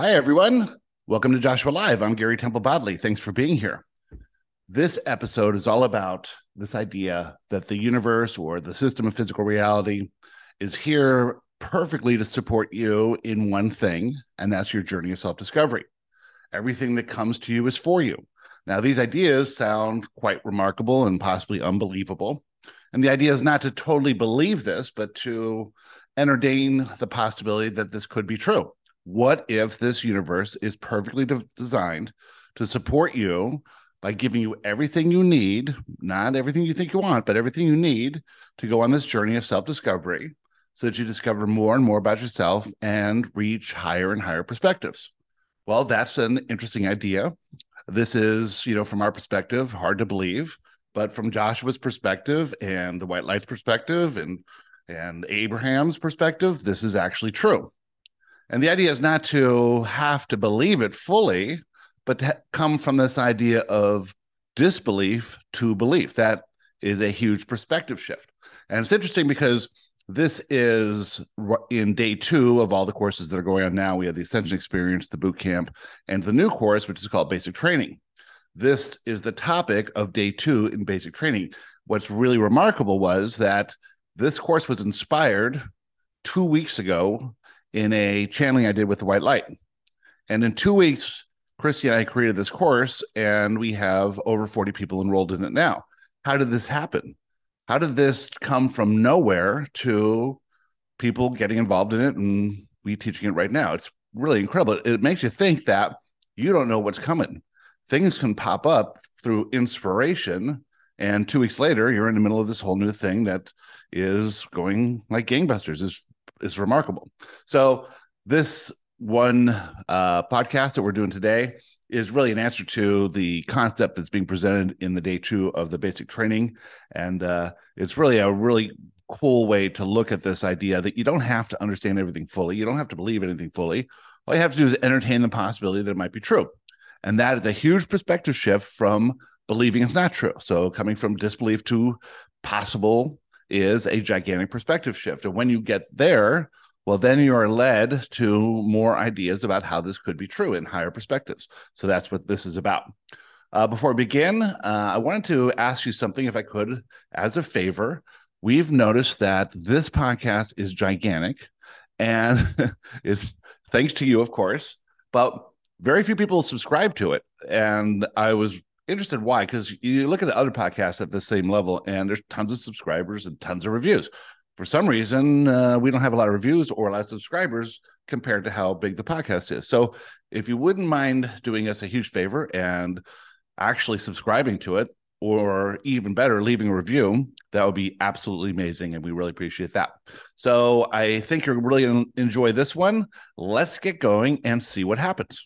Hi, everyone. Welcome to Joshua Live. I'm Gary Temple Bodley. Thanks for being here. This episode is all about this idea that the universe or the system of physical reality is here perfectly to support you in one thing, and that's your journey of self discovery. Everything that comes to you is for you. Now, these ideas sound quite remarkable and possibly unbelievable. And the idea is not to totally believe this, but to entertain the possibility that this could be true. What if this universe is perfectly de- designed to support you by giving you everything you need, not everything you think you want, but everything you need to go on this journey of self discovery so that you discover more and more about yourself and reach higher and higher perspectives? Well, that's an interesting idea. This is, you know, from our perspective, hard to believe, but from Joshua's perspective and the White Light's perspective and and Abraham's perspective, this is actually true. And the idea is not to have to believe it fully, but to come from this idea of disbelief to belief. That is a huge perspective shift. And it's interesting because this is in day two of all the courses that are going on now. We have the Ascension Experience, the boot camp, and the new course, which is called Basic Training. This is the topic of day two in basic training. What's really remarkable was that this course was inspired two weeks ago in a channeling I did with the white light. And in two weeks, Christy and I created this course, and we have over 40 people enrolled in it now. How did this happen? How did this come from nowhere to people getting involved in it and we teaching it right now? It's really incredible. It makes you think that you don't know what's coming. Things can pop up through inspiration, and two weeks later, you're in the middle of this whole new thing that is going like gangbusters. is is remarkable. So this one uh, podcast that we're doing today is really an answer to the concept that's being presented in the day two of the basic training, and uh, it's really a really cool way to look at this idea that you don't have to understand everything fully, you don't have to believe anything fully. All you have to do is entertain the possibility that it might be true, and that is a huge perspective shift from believing it's not true. So coming from disbelief to possible is a gigantic perspective shift. And when you get there, well, then you are led to more ideas about how this could be true in higher perspectives. So that's what this is about. Uh, before we begin, uh, I wanted to ask you something, if I could, as a favor. We've noticed that this podcast is gigantic, and it's thanks to you, of course, but very few people subscribe to it. And I was interested why because you look at the other podcasts at the same level and there's tons of subscribers and tons of reviews. For some reason uh, we don't have a lot of reviews or a lot of subscribers compared to how big the podcast is. So if you wouldn't mind doing us a huge favor and actually subscribing to it or even better leaving a review that would be absolutely amazing and we really appreciate that. So i think you're really going to enjoy this one. Let's get going and see what happens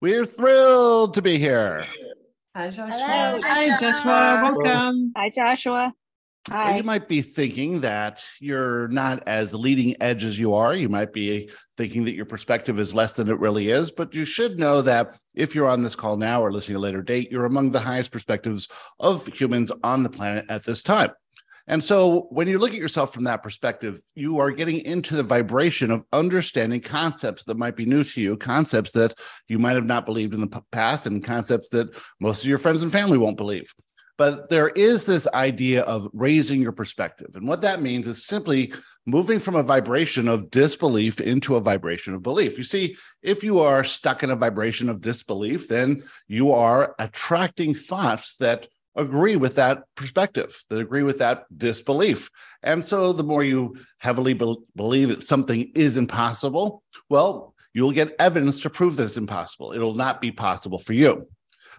we're thrilled to be here. Hi, Joshua. Hello. Hi, Joshua. Welcome. Hi, Joshua. Well, Hi. you might be thinking that you're not as leading edge as you are. You might be thinking that your perspective is less than it really is, but you should know that if you're on this call now or listening at a later date, you're among the highest perspectives of humans on the planet at this time. And so when you look at yourself from that perspective, you are getting into the vibration of understanding concepts that might be new to you, concepts that you might have not believed in the past, and concepts that most of your friends and family won't believe. But there is this idea of raising your perspective. And what that means is simply moving from a vibration of disbelief into a vibration of belief. You see, if you are stuck in a vibration of disbelief, then you are attracting thoughts that agree with that perspective, that agree with that disbelief. And so the more you heavily be- believe that something is impossible, well, you'll get evidence to prove that it's impossible. It'll not be possible for you.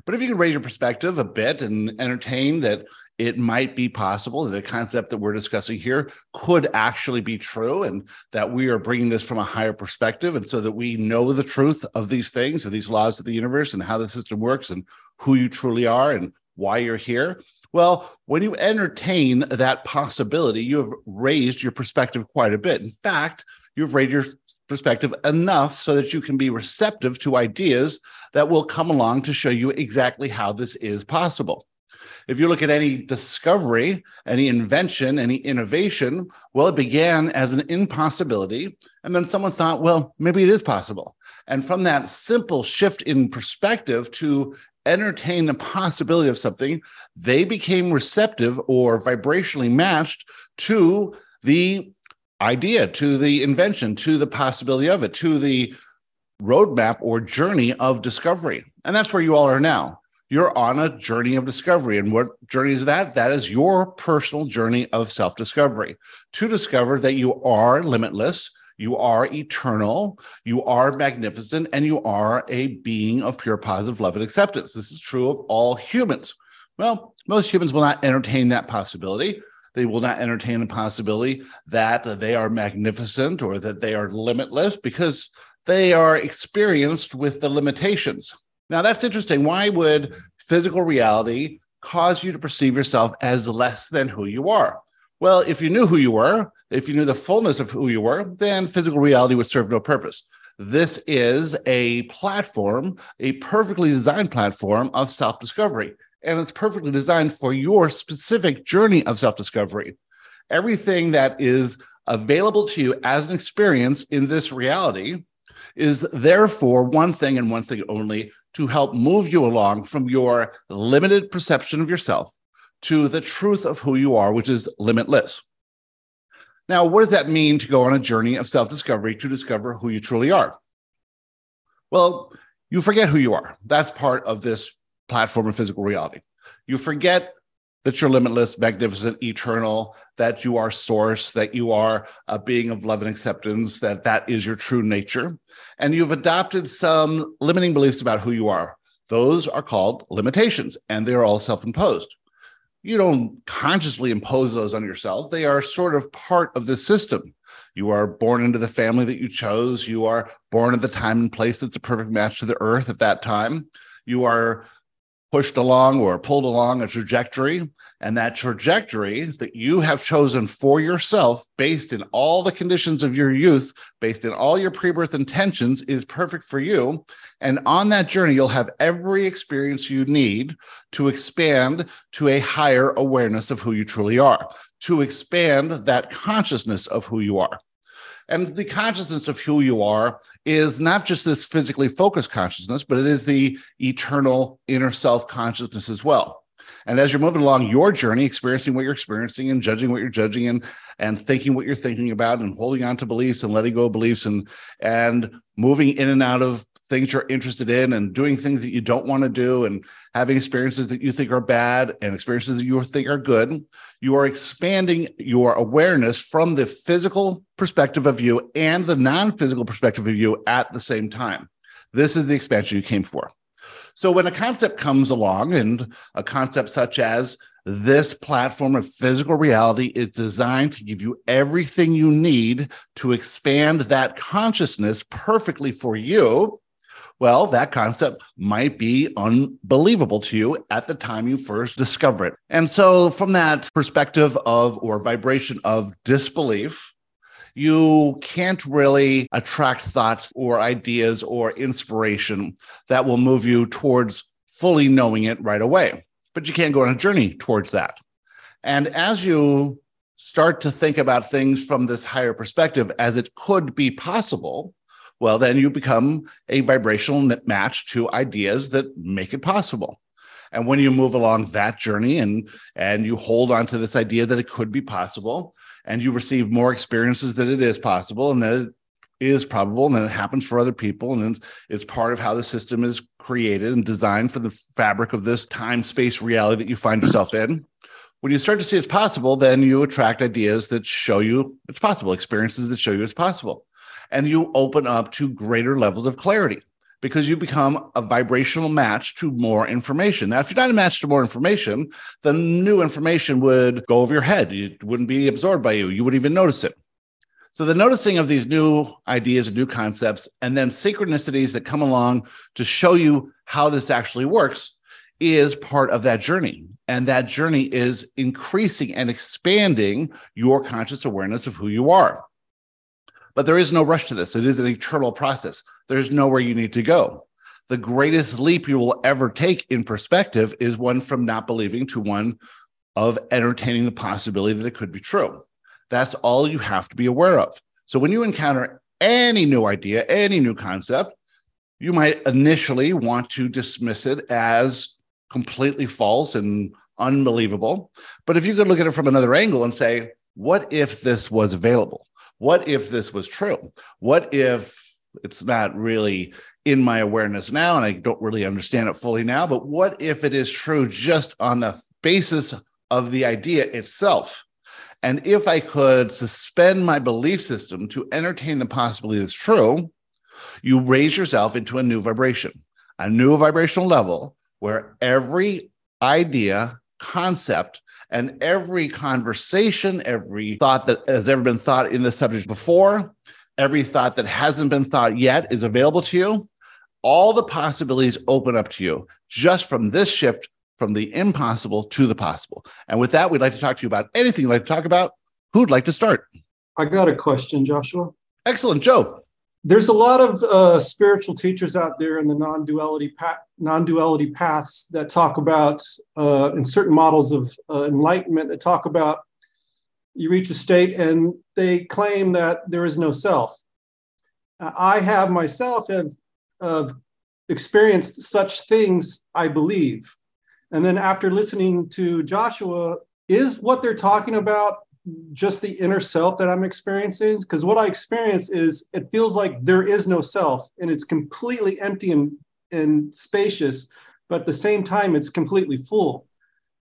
But if you can raise your perspective a bit and entertain that it might be possible that the concept that we're discussing here could actually be true and that we are bringing this from a higher perspective and so that we know the truth of these things of these laws of the universe and how the system works and who you truly are and why you're here well when you entertain that possibility you have raised your perspective quite a bit in fact you've raised your perspective enough so that you can be receptive to ideas that will come along to show you exactly how this is possible If you look at any discovery, any invention, any innovation, well, it began as an impossibility. And then someone thought, well, maybe it is possible. And from that simple shift in perspective to entertain the possibility of something, they became receptive or vibrationally matched to the idea, to the invention, to the possibility of it, to the roadmap or journey of discovery. And that's where you all are now. You're on a journey of discovery. And what journey is that? That is your personal journey of self discovery to discover that you are limitless, you are eternal, you are magnificent, and you are a being of pure positive love and acceptance. This is true of all humans. Well, most humans will not entertain that possibility. They will not entertain the possibility that they are magnificent or that they are limitless because they are experienced with the limitations. Now, that's interesting. Why would physical reality cause you to perceive yourself as less than who you are? Well, if you knew who you were, if you knew the fullness of who you were, then physical reality would serve no purpose. This is a platform, a perfectly designed platform of self discovery and it's perfectly designed for your specific journey of self discovery. Everything that is available to you as an experience in this reality is therefore one thing and one thing only to help move you along from your limited perception of yourself to the truth of who you are, which is limitless. Now, what does that mean to go on a journey of self discovery to discover who you truly are? Well, you forget who you are. That's part of this platform of physical reality. You forget that you're limitless, magnificent, eternal, that you are source, that you are a being of love and acceptance, that that is your true nature. And you've adopted some limiting beliefs about who you are. Those are called limitations, and they're all self imposed. You don't consciously impose those on yourself, they are sort of part of the system. You are born into the family that you chose. You are born at the time and place that's a perfect match to the earth at that time. You are pushed along or pulled along a trajectory. And that trajectory that you have chosen for yourself, based in all the conditions of your youth, based in all your pre birth intentions, is perfect for you. And on that journey, you'll have every experience you need to expand to a higher awareness of who you truly are, to expand that consciousness of who you are. And the consciousness of who you are is not just this physically focused consciousness, but it is the eternal inner self consciousness as well. And as you're moving along your journey, experiencing what you're experiencing and judging what you're judging and and thinking what you're thinking about and holding on to beliefs and letting go of beliefs and and moving in and out of things you're interested in and doing things that you don't want to do and having experiences that you think are bad and experiences that you think are good, you are expanding your awareness from the physical perspective of you and the non physical perspective of you at the same time. This is the expansion you came for. So when a concept comes along and a concept such as this platform of physical reality is designed to give you everything you need to expand that consciousness perfectly for you well, that concept might be unbelievable to you at the time you first discover it. And so, from that perspective of or vibration of disbelief, you can't really attract thoughts or ideas or inspiration that will move you towards fully knowing it right away. But you can't go on a journey towards that. And as you start to think about things from this higher perspective as it could be possible, well, then you become a vibrational match to ideas that make it possible. And when you move along that journey and and you hold on to this idea that it could be possible, and you receive more experiences that it is possible, and that it is probable, and then it happens for other people, and then it's part of how the system is created and designed for the fabric of this time space reality that you find yourself in. When you start to see it's possible, then you attract ideas that show you it's possible, experiences that show you it's possible and you open up to greater levels of clarity because you become a vibrational match to more information. Now, if you're not a match to more information, then new information would go over your head. It wouldn't be absorbed by you. You wouldn't even notice it. So, the noticing of these new ideas and new concepts, and then synchronicities that come along to show you how this actually works, is part of that journey. And that journey is increasing and expanding your conscious awareness of who you are. But there is no rush to this. It is an eternal process. There's nowhere you need to go. the greatest leap you will ever take in perspective is one from not believing to one of entertaining the possibility that it could be true. That's all you have to be aware of. So when you encounter any new idea, any new concept, you might initially want to dismiss it as completely false and unbelievable. But if you could look at it from another angle and say, what if this was available? What if this was true? What if it's not really in my awareness now and I don't really understand it fully now? But what if it is true just on the basis of the idea itself? And if I could suspend my belief system to entertain the possibility it's true, you raise yourself into a new vibration, a new vibrational level where every idea, concept, and every conversation, every thought that has ever been thought in the subject before, every thought that hasn't been thought yet is available to you. All the possibilities open up to you just from this shift from the impossible to the possible. And with that, we'd like to talk to you about anything you'd like to talk about. Who'd like to start? I got a question, Joshua. Excellent, Joe. There's a lot of uh, spiritual teachers out there in the non-duality non-duality paths that talk about uh, in certain models of uh, enlightenment that talk about you reach a state and they claim that there is no self. I have myself have experienced such things, I believe. And then after listening to Joshua, is what they're talking about just the inner self that I'm experiencing? Because what I experience is it feels like there is no self and it's completely empty and, and spacious, but at the same time, it's completely full.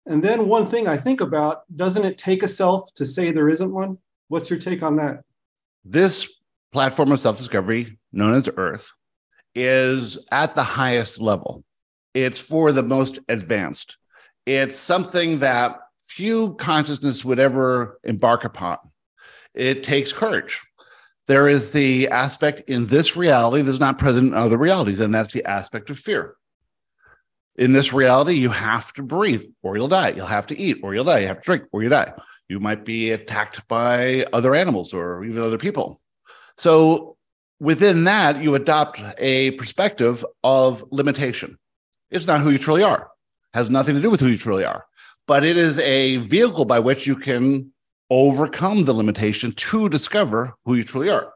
And then one thing I think about doesn't it take a self to say there isn't one? What's your take on that? This platform of self discovery, known as Earth, is at the highest level. It's for the most advanced. It's something that few consciousness would ever embark upon. It takes courage. There is the aspect in this reality that's not present in other realities, and that's the aspect of fear. In this reality, you have to breathe or you'll die. You'll have to eat or you'll die. You have to drink or you die. You might be attacked by other animals or even other people. So, within that, you adopt a perspective of limitation. It's not who you truly are. It has nothing to do with who you truly are. But it is a vehicle by which you can overcome the limitation to discover who you truly are.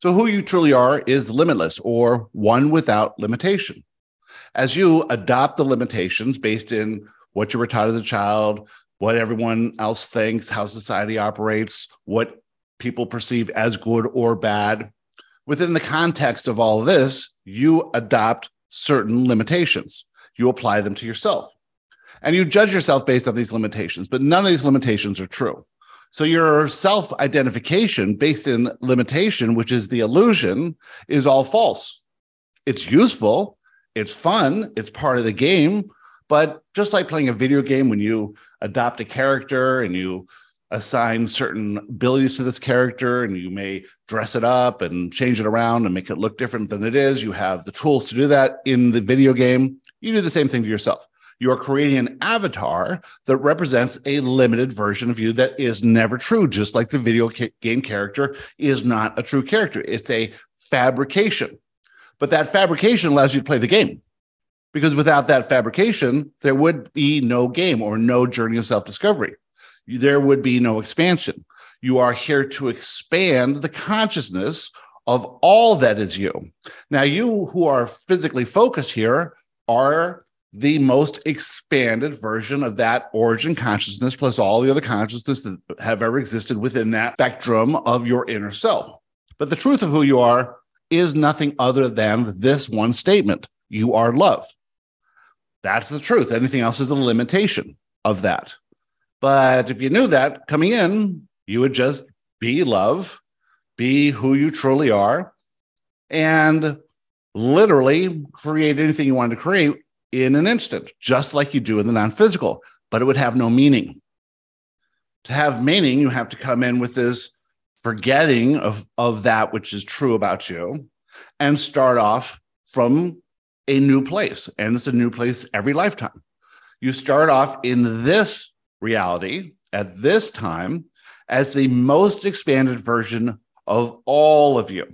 So, who you truly are is limitless or one without limitation. As you adopt the limitations based in what you were taught as a child, what everyone else thinks, how society operates, what people perceive as good or bad, within the context of all this, you adopt certain limitations. You apply them to yourself. And you judge yourself based on these limitations, but none of these limitations are true. So your self identification based in limitation, which is the illusion, is all false. It's useful, it's fun, it's part of the game. But just like playing a video game, when you adopt a character and you assign certain abilities to this character and you may dress it up and change it around and make it look different than it is. You have the tools to do that in the video game. You do the same thing to yourself. You are creating an avatar that represents a limited version of you that is never true, just like the video game character is not a true character. It's a fabrication. But that fabrication allows you to play the game because without that fabrication, there would be no game or no journey of self discovery there would be no expansion. You are here to expand the consciousness of all that is you. Now, you who are physically focused here are the most expanded version of that origin consciousness, plus all the other consciousness that have ever existed within that spectrum of your inner self. But the truth of who you are is nothing other than this one statement you are love. That's the truth. Anything else is a limitation of that. But if you knew that coming in, you would just be love, be who you truly are, and literally create anything you wanted to create in an instant, just like you do in the non physical, but it would have no meaning. To have meaning, you have to come in with this forgetting of, of that which is true about you and start off from a new place. And it's a new place every lifetime. You start off in this reality at this time as the most expanded version of all of you.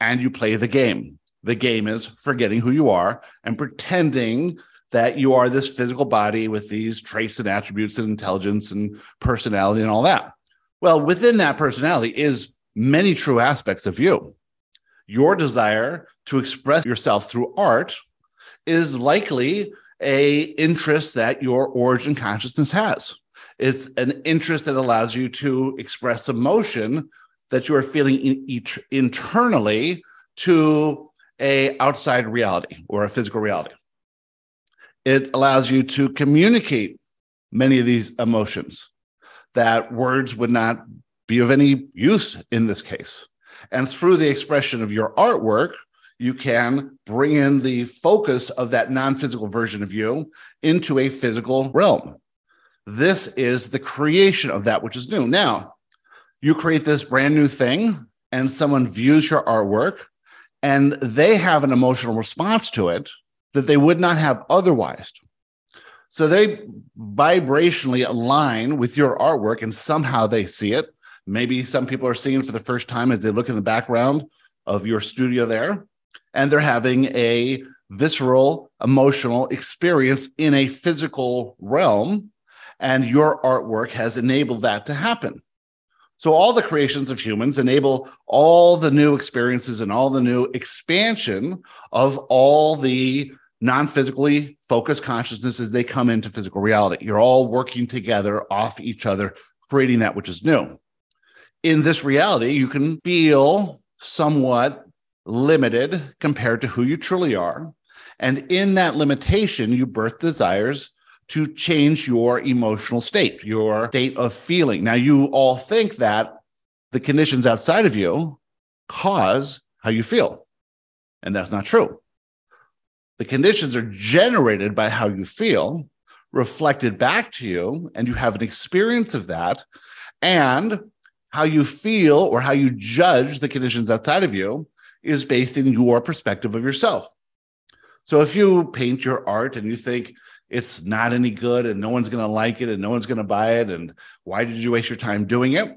And you play the game. The game is forgetting who you are and pretending that you are this physical body with these traits and attributes and intelligence and personality and all that. Well, within that personality is many true aspects of you. Your desire to express yourself through art is likely a interest that your origin consciousness has. It's an interest that allows you to express emotion that you are feeling in, internally to a outside reality or a physical reality. It allows you to communicate many of these emotions that words would not be of any use in this case. And through the expression of your artwork, you can bring in the focus of that non physical version of you into a physical realm. This is the creation of that which is new. Now, you create this brand new thing, and someone views your artwork, and they have an emotional response to it that they would not have otherwise. So they vibrationally align with your artwork, and somehow they see it. Maybe some people are seeing for the first time as they look in the background of your studio there and they're having a visceral, emotional experience in a physical realm. And your artwork has enabled that to happen. So, all the creations of humans enable all the new experiences and all the new expansion of all the non physically focused consciousnesses they come into physical reality. You're all working together off each other, creating that which is new. In this reality, you can feel somewhat limited compared to who you truly are. And in that limitation, you birth desires to change your emotional state, your state of feeling. Now, you all think that the conditions outside of you cause how you feel. And that's not true. The conditions are generated by how you feel, reflected back to you, and you have an experience of that. And how you feel or how you judge the conditions outside of you is based in your perspective of yourself. So if you paint your art and you think it's not any good and no one's going to like it and no one's going to buy it, and why did you waste your time doing it?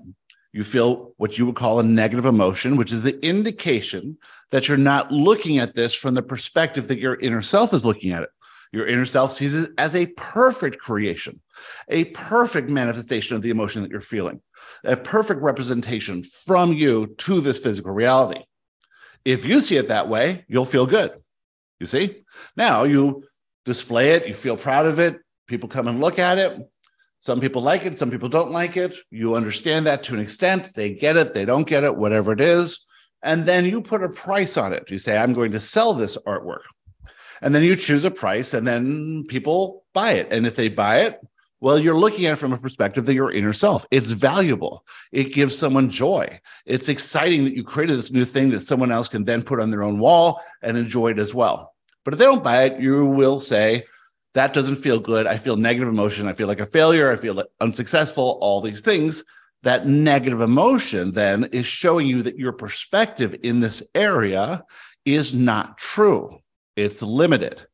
You feel what you would call a negative emotion, which is the indication that you're not looking at this from the perspective that your inner self is looking at it. Your inner self sees it as a perfect creation, a perfect manifestation of the emotion that you're feeling, a perfect representation from you to this physical reality. If you see it that way, you'll feel good. You see? Now you display it, you feel proud of it, people come and look at it. Some people like it, some people don't like it. You understand that to an extent. They get it, they don't get it, whatever it is. And then you put a price on it. You say, I'm going to sell this artwork. And then you choose a price, and then people buy it. And if they buy it, well, you're looking at it from a perspective that your inner self. It's valuable. It gives someone joy. It's exciting that you created this new thing that someone else can then put on their own wall and enjoy it as well. But if they don't buy it, you will say, that doesn't feel good. I feel negative emotion. I feel like a failure. I feel like unsuccessful, all these things. That negative emotion then is showing you that your perspective in this area is not true. It's limited.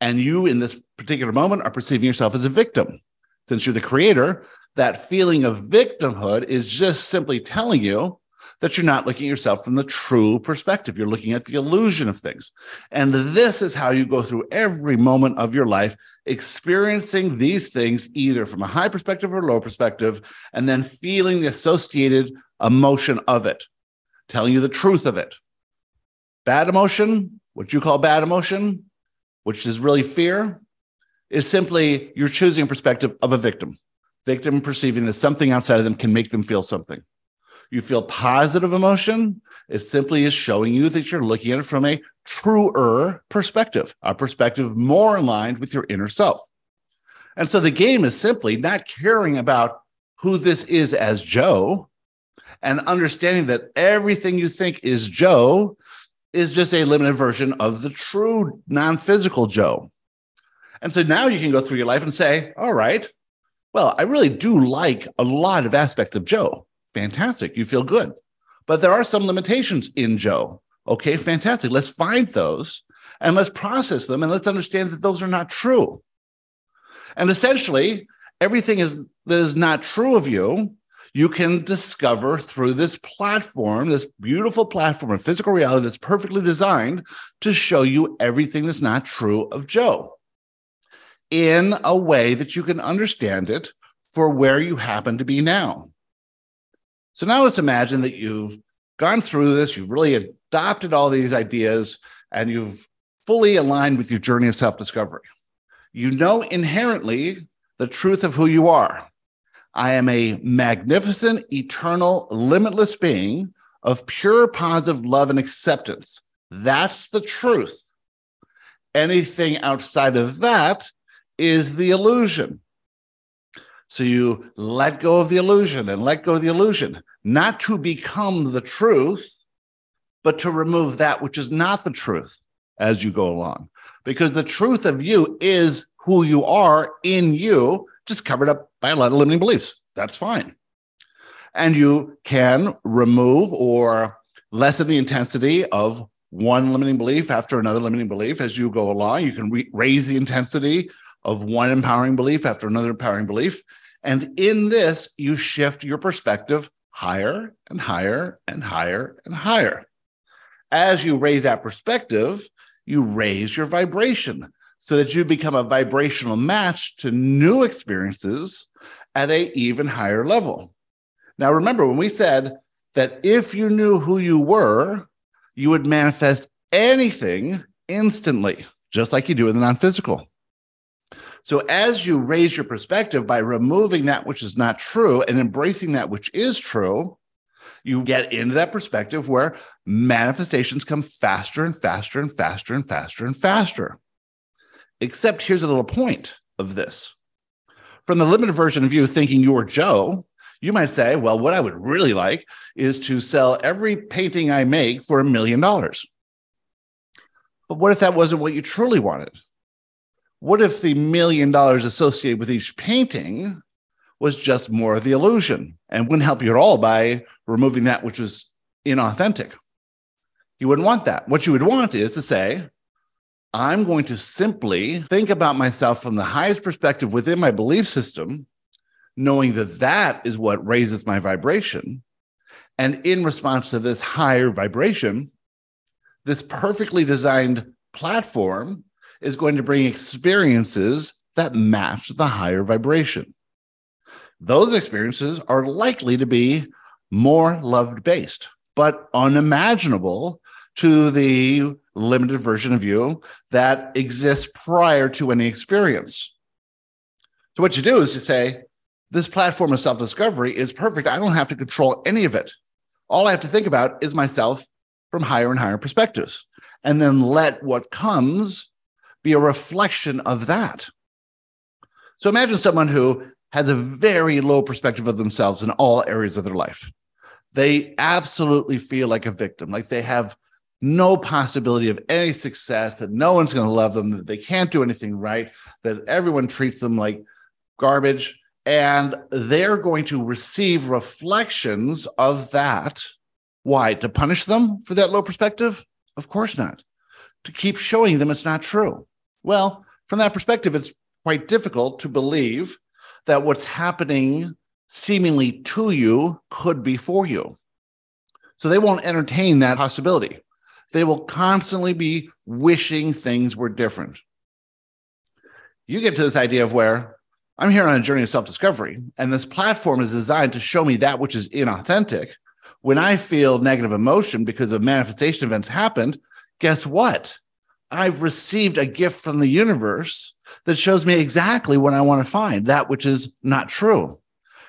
And you, in this particular moment, are perceiving yourself as a victim since you're the creator, that feeling of victimhood is just simply telling you that you're not looking at yourself from the true perspective. You're looking at the illusion of things. And this is how you go through every moment of your life, experiencing these things either from a high perspective or low perspective, and then feeling the associated emotion of it, telling you the truth of it. Bad emotion, what you call bad emotion, which is really fear, is simply you're choosing a perspective of a victim, victim perceiving that something outside of them can make them feel something. You feel positive emotion, it simply is showing you that you're looking at it from a truer perspective, a perspective more aligned with your inner self. And so the game is simply not caring about who this is as Joe and understanding that everything you think is Joe is just a limited version of the true non physical Joe. And so now you can go through your life and say, all right, well, I really do like a lot of aspects of Joe. Fantastic. You feel good. But there are some limitations in Joe. Okay, fantastic. Let's find those and let's process them and let's understand that those are not true. And essentially, everything is that is not true of you, you can discover through this platform, this beautiful platform of physical reality that's perfectly designed to show you everything that's not true of Joe in a way that you can understand it for where you happen to be now. So now let's imagine that you've gone through this, you've really adopted all these ideas, and you've fully aligned with your journey of self discovery. You know inherently the truth of who you are. I am a magnificent, eternal, limitless being of pure positive love and acceptance. That's the truth. Anything outside of that is the illusion. So you let go of the illusion and let go of the illusion, not to become the truth, but to remove that which is not the truth as you go along. Because the truth of you is who you are in you, just covered up by a lot of limiting beliefs. That's fine. And you can remove or lessen the intensity of one limiting belief after another limiting belief as you go along. You can re- raise the intensity of one empowering belief after another empowering belief. And in this, you shift your perspective higher and higher and higher and higher. As you raise that perspective, you raise your vibration so that you become a vibrational match to new experiences at a even higher level. Now remember when we said that if you knew who you were, you would manifest anything instantly, just like you do in the non-physical. So as you raise your perspective by removing that which is not true and embracing that which is true, you get into that perspective where manifestations come faster and faster and faster and faster and faster. Except here's a little point of this. From the limited version of you thinking you're Joe, you might say, well, what I would really like is to sell every painting I make for a million dollars. But what if that wasn't what you truly wanted? What if the million dollars associated with each painting was just more of the illusion and wouldn't help you at all by removing that which was inauthentic? You wouldn't want that. What you would want is to say, I'm going to simply think about myself from the highest perspective within my belief system, knowing that that is what raises my vibration. And in response to this higher vibration, this perfectly designed platform is going to bring experiences that match the higher vibration. Those experiences are likely to be more love based, but unimaginable to the limited version of you that exists prior to any experience. So, what you do is you say, This platform of self discovery is perfect. I don't have to control any of it. All I have to think about is myself from higher and higher perspectives, and then let what comes be a reflection of that. So imagine someone who has a very low perspective of themselves in all areas of their life. They absolutely feel like a victim, like they have no possibility of any success, that no one's going to love them, that they can't do anything right, that everyone treats them like garbage. And they're going to receive reflections of that. Why? To punish them for that low perspective? Of course not. To keep showing them it's not true. Well, from that perspective, it's quite difficult to believe that what's happening seemingly to you could be for you. So they won't entertain that possibility. They will constantly be wishing things were different. You get to this idea of where I'm here on a journey of self discovery, and this platform is designed to show me that which is inauthentic. When I feel negative emotion because of manifestation events happened, guess what? I've received a gift from the universe that shows me exactly what I want to find, that which is not true.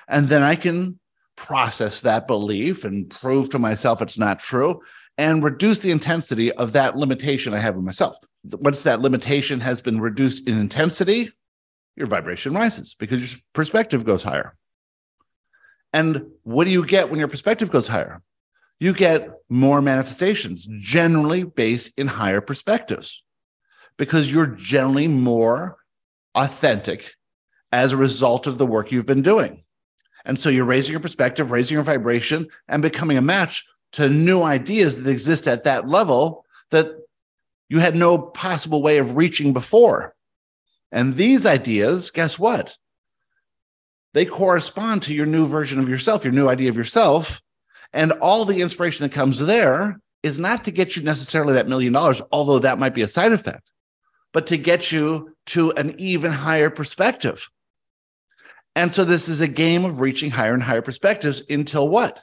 And then I can process that belief and prove to myself it's not true and reduce the intensity of that limitation I have in myself. Once that limitation has been reduced in intensity, your vibration rises because your perspective goes higher. And what do you get when your perspective goes higher? You get more manifestations, generally based in higher perspectives, because you're generally more authentic as a result of the work you've been doing. And so you're raising your perspective, raising your vibration, and becoming a match to new ideas that exist at that level that you had no possible way of reaching before. And these ideas, guess what? they correspond to your new version of yourself, your new idea of yourself. And all the inspiration that comes there is not to get you necessarily that million dollars, although that might be a side effect, but to get you to an even higher perspective. And so this is a game of reaching higher and higher perspectives until what?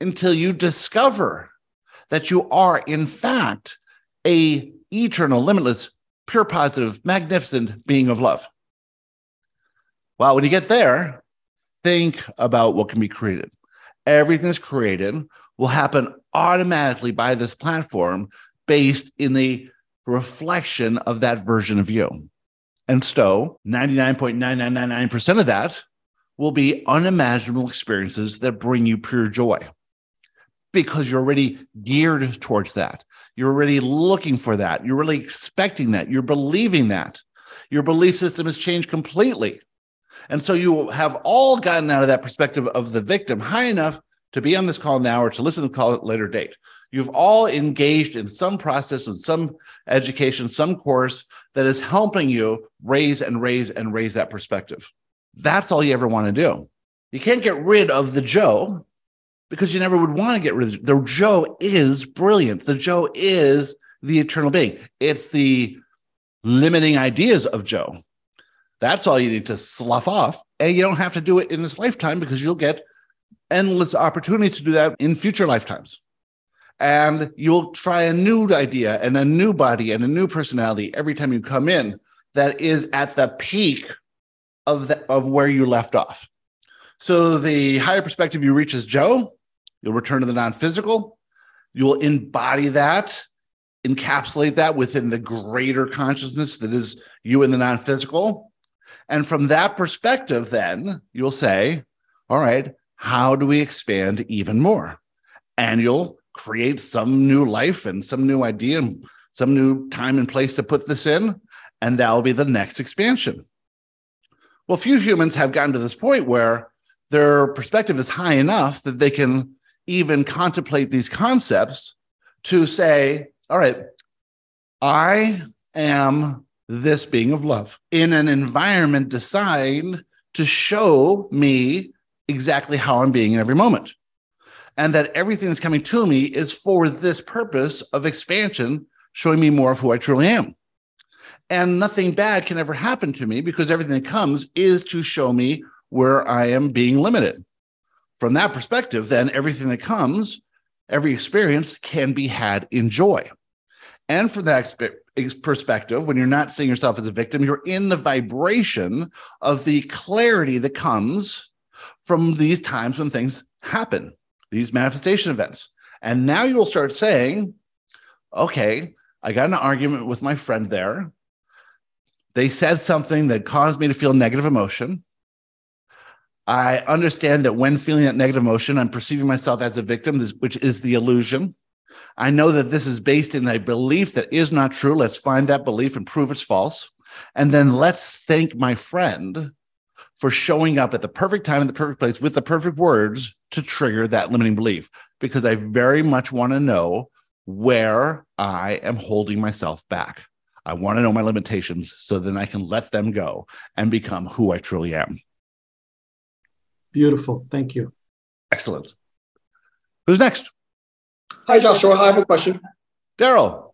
Until you discover that you are, in fact, a eternal, limitless, pure, positive, magnificent being of love. Well, when you get there, think about what can be created. Everything that's created will happen automatically by this platform based in the reflection of that version of you. And so 99.9999% of that will be unimaginable experiences that bring you pure joy because you're already geared towards that. You're already looking for that. You're really expecting that. You're believing that. Your belief system has changed completely. And so you have all gotten out of that perspective of the victim high enough to be on this call now or to listen to the call at a later date. You've all engaged in some process and some education, some course that is helping you raise and raise and raise that perspective. That's all you ever want to do. You can't get rid of the Joe because you never would want to get rid of the, the Joe is brilliant. The Joe is the eternal being. It's the limiting ideas of Joe. That's all you need to slough off. And you don't have to do it in this lifetime because you'll get endless opportunities to do that in future lifetimes. And you'll try a new idea and a new body and a new personality every time you come in that is at the peak of the, of where you left off. So the higher perspective you reach as Joe, you'll return to the non-physical. You'll embody that, encapsulate that within the greater consciousness that is you in the non-physical. And from that perspective, then you'll say, all right, how do we expand even more? And you'll create some new life and some new idea and some new time and place to put this in. And that'll be the next expansion. Well, few humans have gotten to this point where their perspective is high enough that they can even contemplate these concepts to say, all right, I am this being of love in an environment designed to show me exactly how I'm being in every moment. And that everything that's coming to me is for this purpose of expansion, showing me more of who I truly am. And nothing bad can ever happen to me because everything that comes is to show me where I am being limited. From that perspective, then everything that comes, every experience can be had in joy. And from that perspective, when you're not seeing yourself as a victim, you're in the vibration of the clarity that comes from these times when things happen, these manifestation events. And now you'll start saying, okay, I got an argument with my friend there. They said something that caused me to feel negative emotion. I understand that when feeling that negative emotion, I'm perceiving myself as a victim, which is the illusion. I know that this is based in a belief that is not true. Let's find that belief and prove it's false. And then let's thank my friend for showing up at the perfect time in the perfect place with the perfect words to trigger that limiting belief because I very much want to know where I am holding myself back. I want to know my limitations so then I can let them go and become who I truly am. Beautiful. Thank you. Excellent. Who's next? Hi, Joshua. I have a question. Daryl.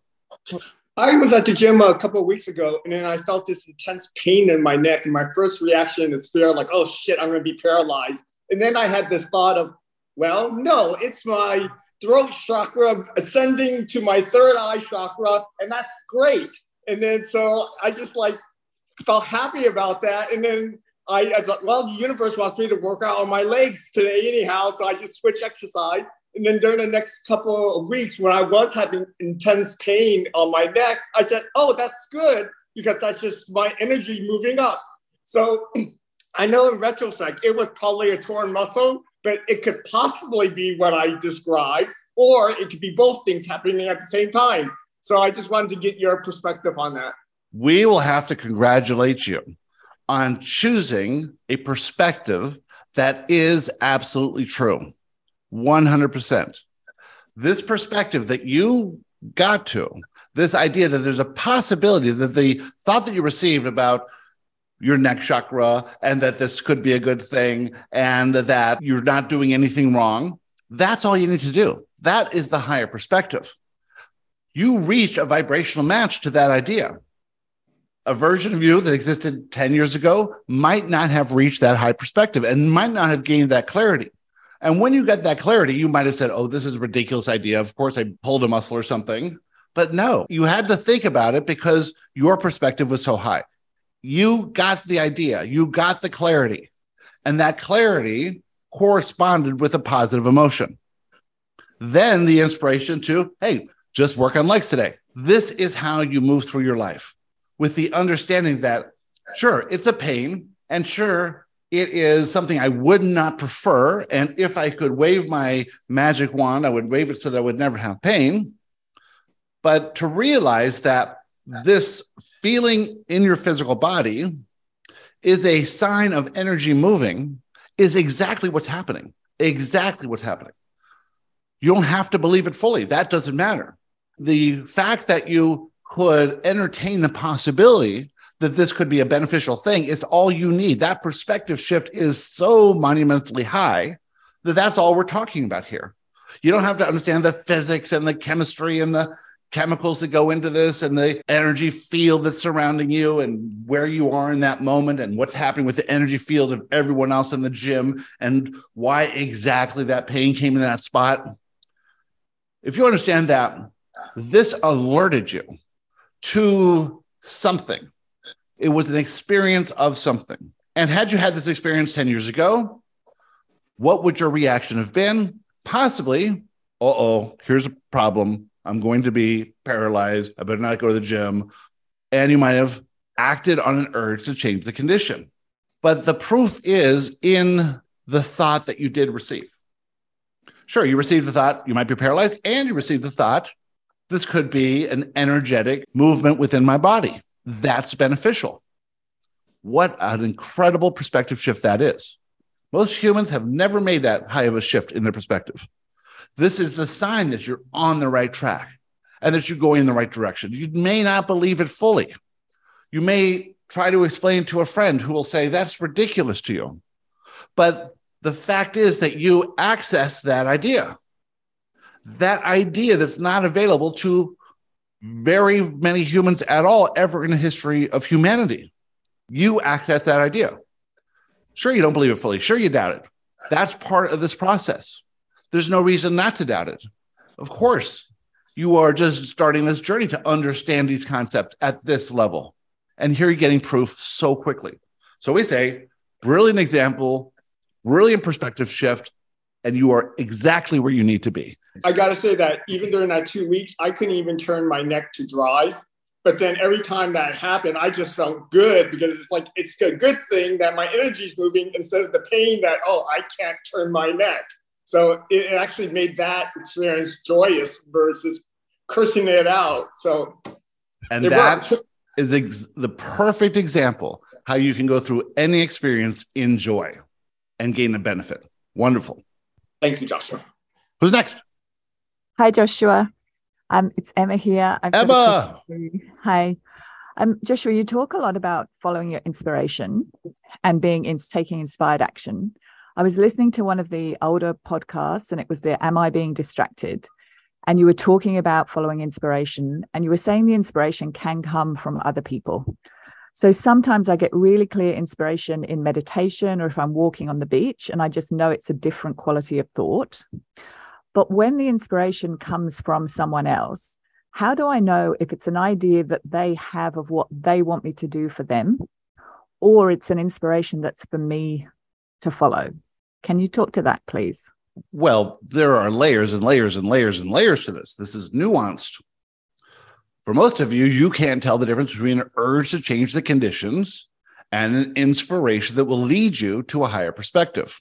I was at the gym a couple of weeks ago, and then I felt this intense pain in my neck. And my first reaction is fear, like, oh shit, I'm going to be paralyzed. And then I had this thought of, well, no, it's my throat chakra ascending to my third eye chakra, and that's great. And then so I just like felt happy about that. And then I, I was like, well, the universe wants me to work out on my legs today anyhow. So I just switch exercise. And then during the next couple of weeks, when I was having intense pain on my neck, I said, oh, that's good because that's just my energy moving up. So I know in retrospect, it was probably a torn muscle, but it could possibly be what I described, or it could be both things happening at the same time. So I just wanted to get your perspective on that. We will have to congratulate you on choosing a perspective that is absolutely true. 100%. This perspective that you got to, this idea that there's a possibility that the thought that you received about your neck chakra and that this could be a good thing and that you're not doing anything wrong. That's all you need to do. That is the higher perspective. You reach a vibrational match to that idea. A version of you that existed 10 years ago might not have reached that high perspective and might not have gained that clarity. And when you get that clarity, you might have said, Oh, this is a ridiculous idea. Of course, I pulled a muscle or something. But no, you had to think about it because your perspective was so high. You got the idea, you got the clarity, and that clarity corresponded with a positive emotion. Then the inspiration to, hey, just work on legs today. This is how you move through your life with the understanding that, sure, it's a pain, and sure, it is something I would not prefer. And if I could wave my magic wand, I would wave it so that I would never have pain. But to realize that this feeling in your physical body is a sign of energy moving is exactly what's happening. Exactly what's happening. You don't have to believe it fully. That doesn't matter. The fact that you could entertain the possibility that this could be a beneficial thing is all you need. That perspective shift is so monumentally high that that's all we're talking about here. You don't have to understand the physics and the chemistry and the chemicals that go into this and the energy field that's surrounding you and where you are in that moment and what's happening with the energy field of everyone else in the gym and why exactly that pain came in that spot. If you understand that, this alerted you to something. It was an experience of something. And had you had this experience 10 years ago, what would your reaction have been? Possibly, uh oh, here's a problem I'm going to be paralyzed. I better not go to the gym. And you might have acted on an urge to change the condition. But the proof is in the thought that you did receive. Sure, you received the thought you might be paralyzed, and you received the thought this could be an energetic movement within my body. That's beneficial. What an incredible perspective shift that is. Most humans have never made that high of a shift in their perspective. This is the sign that you're on the right track and that you're going in the right direction. You may not believe it fully. You may try to explain to a friend who will say, That's ridiculous to you. But the fact is that you access that idea, that idea that's not available to very many humans at all ever in the history of humanity. You access that idea. Sure, you don't believe it fully. Sure, you doubt it. That's part of this process there's no reason not to doubt it. Of course, you are just starting this journey to understand these concepts at this level. And here you're getting proof so quickly. So we say, brilliant example, brilliant perspective shift, and you are exactly where you need to be. I got to say that even during that two weeks, I couldn't even turn my neck to drive. But then every time that happened, I just felt good because it's like it's a good thing that my energy is moving instead of the pain that, oh, I can't turn my neck. So it actually made that experience joyous versus cursing it out. So, and that is ex- the perfect example how you can go through any experience in joy and gain a benefit. Wonderful. Thank you, Joshua. Who's next? Hi, Joshua. Um, it's Emma here. I've Emma. Hi. Um, Joshua, you talk a lot about following your inspiration and being in taking inspired action. I was listening to one of the older podcasts, and it was the Am I Being Distracted? And you were talking about following inspiration, and you were saying the inspiration can come from other people. So sometimes I get really clear inspiration in meditation or if I'm walking on the beach, and I just know it's a different quality of thought. But when the inspiration comes from someone else, how do I know if it's an idea that they have of what they want me to do for them, or it's an inspiration that's for me to follow. Can you talk to that, please? Well, there are layers and layers and layers and layers to this. This is nuanced. For most of you, you can't tell the difference between an urge to change the conditions and an inspiration that will lead you to a higher perspective.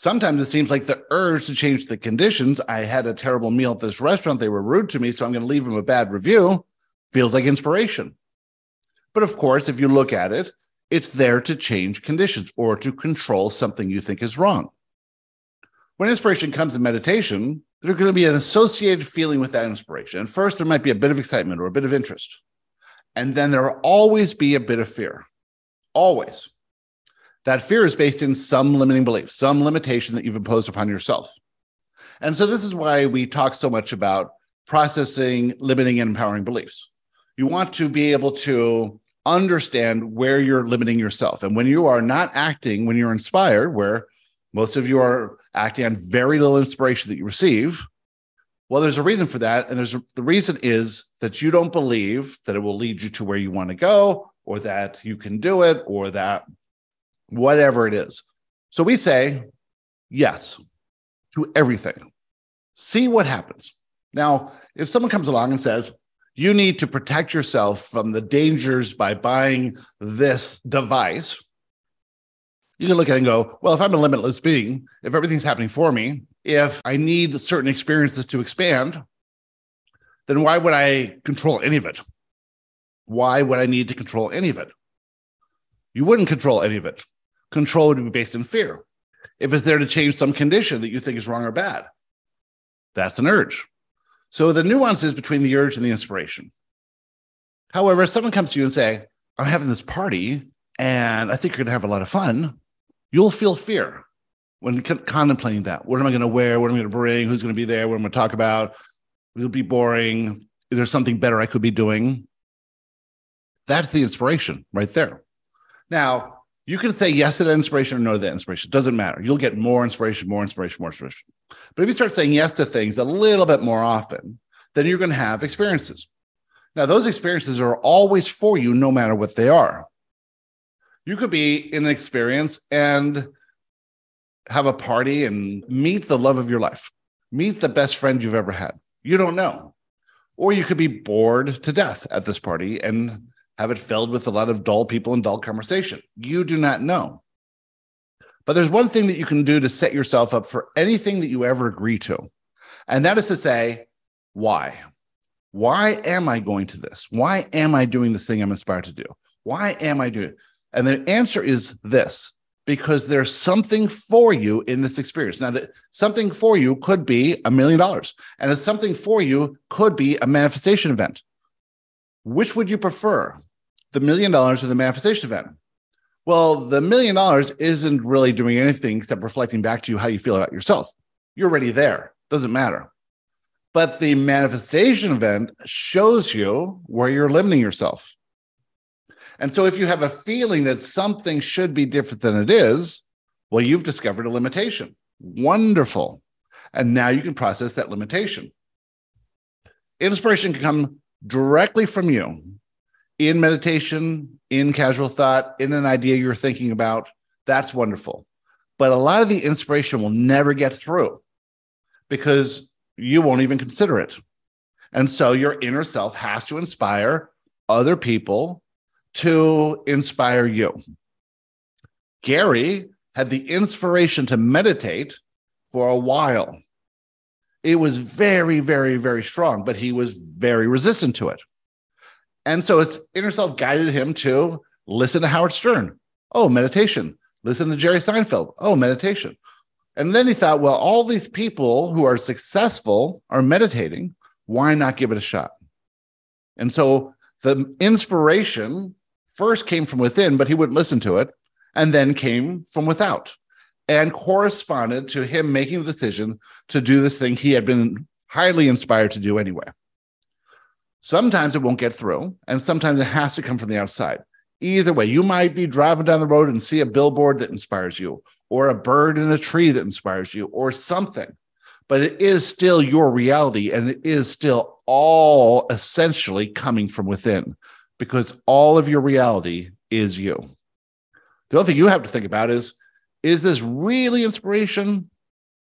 Sometimes it seems like the urge to change the conditions. I had a terrible meal at this restaurant. They were rude to me, so I'm going to leave them a bad review. Feels like inspiration. But of course, if you look at it, it's there to change conditions or to control something you think is wrong. When inspiration comes in meditation, there's going to be an associated feeling with that inspiration. First, there might be a bit of excitement or a bit of interest. And then there will always be a bit of fear. always. That fear is based in some limiting belief, some limitation that you've imposed upon yourself. And so, this is why we talk so much about processing, limiting, and empowering beliefs. You want to be able to understand where you're limiting yourself. And when you are not acting, when you're inspired, where most of you are acting on very little inspiration that you receive, well, there's a reason for that. And there's a, the reason is that you don't believe that it will lead you to where you want to go, or that you can do it, or that whatever it is. So we say yes to everything. See what happens. Now, if someone comes along and says, you need to protect yourself from the dangers by buying this device, you can look at it and go, well, if I'm a limitless being, if everything's happening for me, if I need certain experiences to expand, then why would I control any of it? Why would I need to control any of it? You wouldn't control any of it. Control would be based in fear. If it's there to change some condition that you think is wrong or bad, that's an urge. So the nuance is between the urge and the inspiration. However, if someone comes to you and say, I'm having this party and I think you're going to have a lot of fun, you'll feel fear when contemplating that. What am I going to wear? What am I going to bring? Who's going to be there? What am I going to talk about? It'll be boring? Is there something better I could be doing? That's the inspiration right there. Now, you can say yes to that inspiration or no to that inspiration. It doesn't matter. You'll get more inspiration, more inspiration, more inspiration. But if you start saying yes to things a little bit more often, then you're going to have experiences. Now, those experiences are always for you, no matter what they are. You could be in an experience and have a party and meet the love of your life, meet the best friend you've ever had. You don't know. Or you could be bored to death at this party and have it filled with a lot of dull people and dull conversation. You do not know. But there's one thing that you can do to set yourself up for anything that you ever agree to. And that is to say, why? Why am I going to this? Why am I doing this thing I'm inspired to do? Why am I doing it? And the answer is this because there's something for you in this experience. Now, that something for you could be a million dollars, and it's something for you could be a manifestation event. Which would you prefer, the million dollars or the manifestation event? Well, the million dollars isn't really doing anything except reflecting back to you how you feel about yourself. You're already there, doesn't matter. But the manifestation event shows you where you're limiting yourself. And so if you have a feeling that something should be different than it is, well, you've discovered a limitation. Wonderful. And now you can process that limitation. Inspiration can come directly from you in meditation, in casual thought, in an idea you're thinking about. That's wonderful. But a lot of the inspiration will never get through because you won't even consider it. And so your inner self has to inspire other people to inspire you. Gary had the inspiration to meditate for a while. It was very, very, very strong, but he was very resistant to it. And so his inner self guided him to listen to Howard Stern. Oh, meditation. Listen to Jerry Seinfeld. Oh, meditation. And then he thought, well, all these people who are successful are meditating. Why not give it a shot? And so the inspiration first came from within, but he wouldn't listen to it, and then came from without and corresponded to him making the decision to do this thing he had been highly inspired to do anyway. Sometimes it won't get through, and sometimes it has to come from the outside. Either way, you might be driving down the road and see a billboard that inspires you, or a bird in a tree that inspires you, or something. But it is still your reality, and it is still all essentially coming from within because all of your reality is you. The other thing you have to think about is is this really inspiration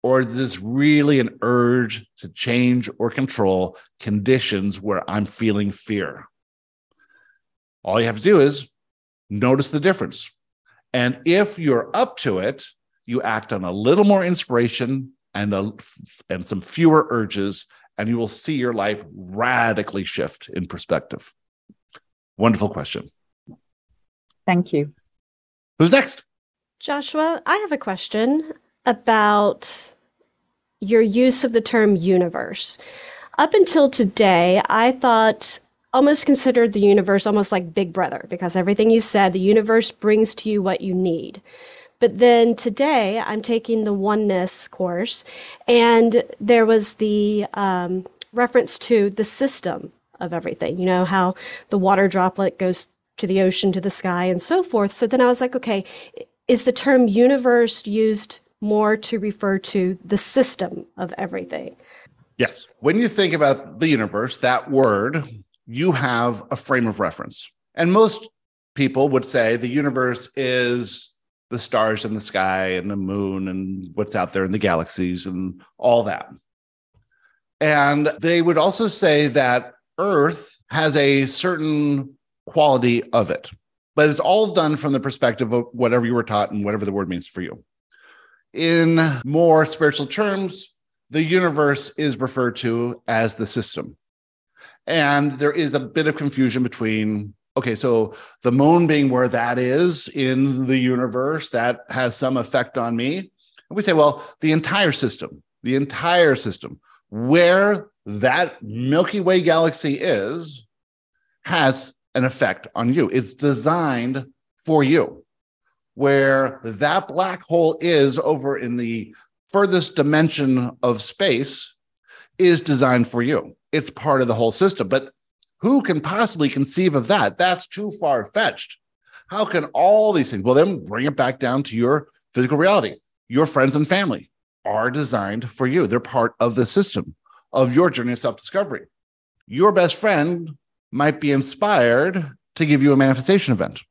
or is this really an urge to change or control conditions where I'm feeling fear? All you have to do is notice the difference. And if you're up to it, you act on a little more inspiration and a, and some fewer urges, and you will see your life radically shift in perspective. Wonderful question. Thank you. Who's next? Joshua, I have a question about your use of the term universe. Up until today, I thought almost considered the universe almost like Big Brother because everything you said, the universe brings to you what you need. But then today I'm taking the oneness course, and there was the um, reference to the system of everything. You know, how the water droplet goes to the ocean, to the sky, and so forth. So then I was like, okay, is the term universe used more to refer to the system of everything? Yes. When you think about the universe, that word, you have a frame of reference. And most people would say the universe is the stars in the sky and the moon and what's out there in the galaxies and all that. And they would also say that Earth has a certain quality of it, but it's all done from the perspective of whatever you were taught and whatever the word means for you. In more spiritual terms, the universe is referred to as the system. And there is a bit of confusion between, okay, so the moon being where that is in the universe, that has some effect on me. And we say, well, the entire system, the entire system, where that Milky Way galaxy is, has an effect on you. It's designed for you. Where that black hole is over in the furthest dimension of space is designed for you. It's part of the whole system. But who can possibly conceive of that? That's too far fetched. How can all these things? Well, then bring it back down to your physical reality. Your friends and family are designed for you, they're part of the system of your journey of self discovery. Your best friend might be inspired to give you a manifestation event.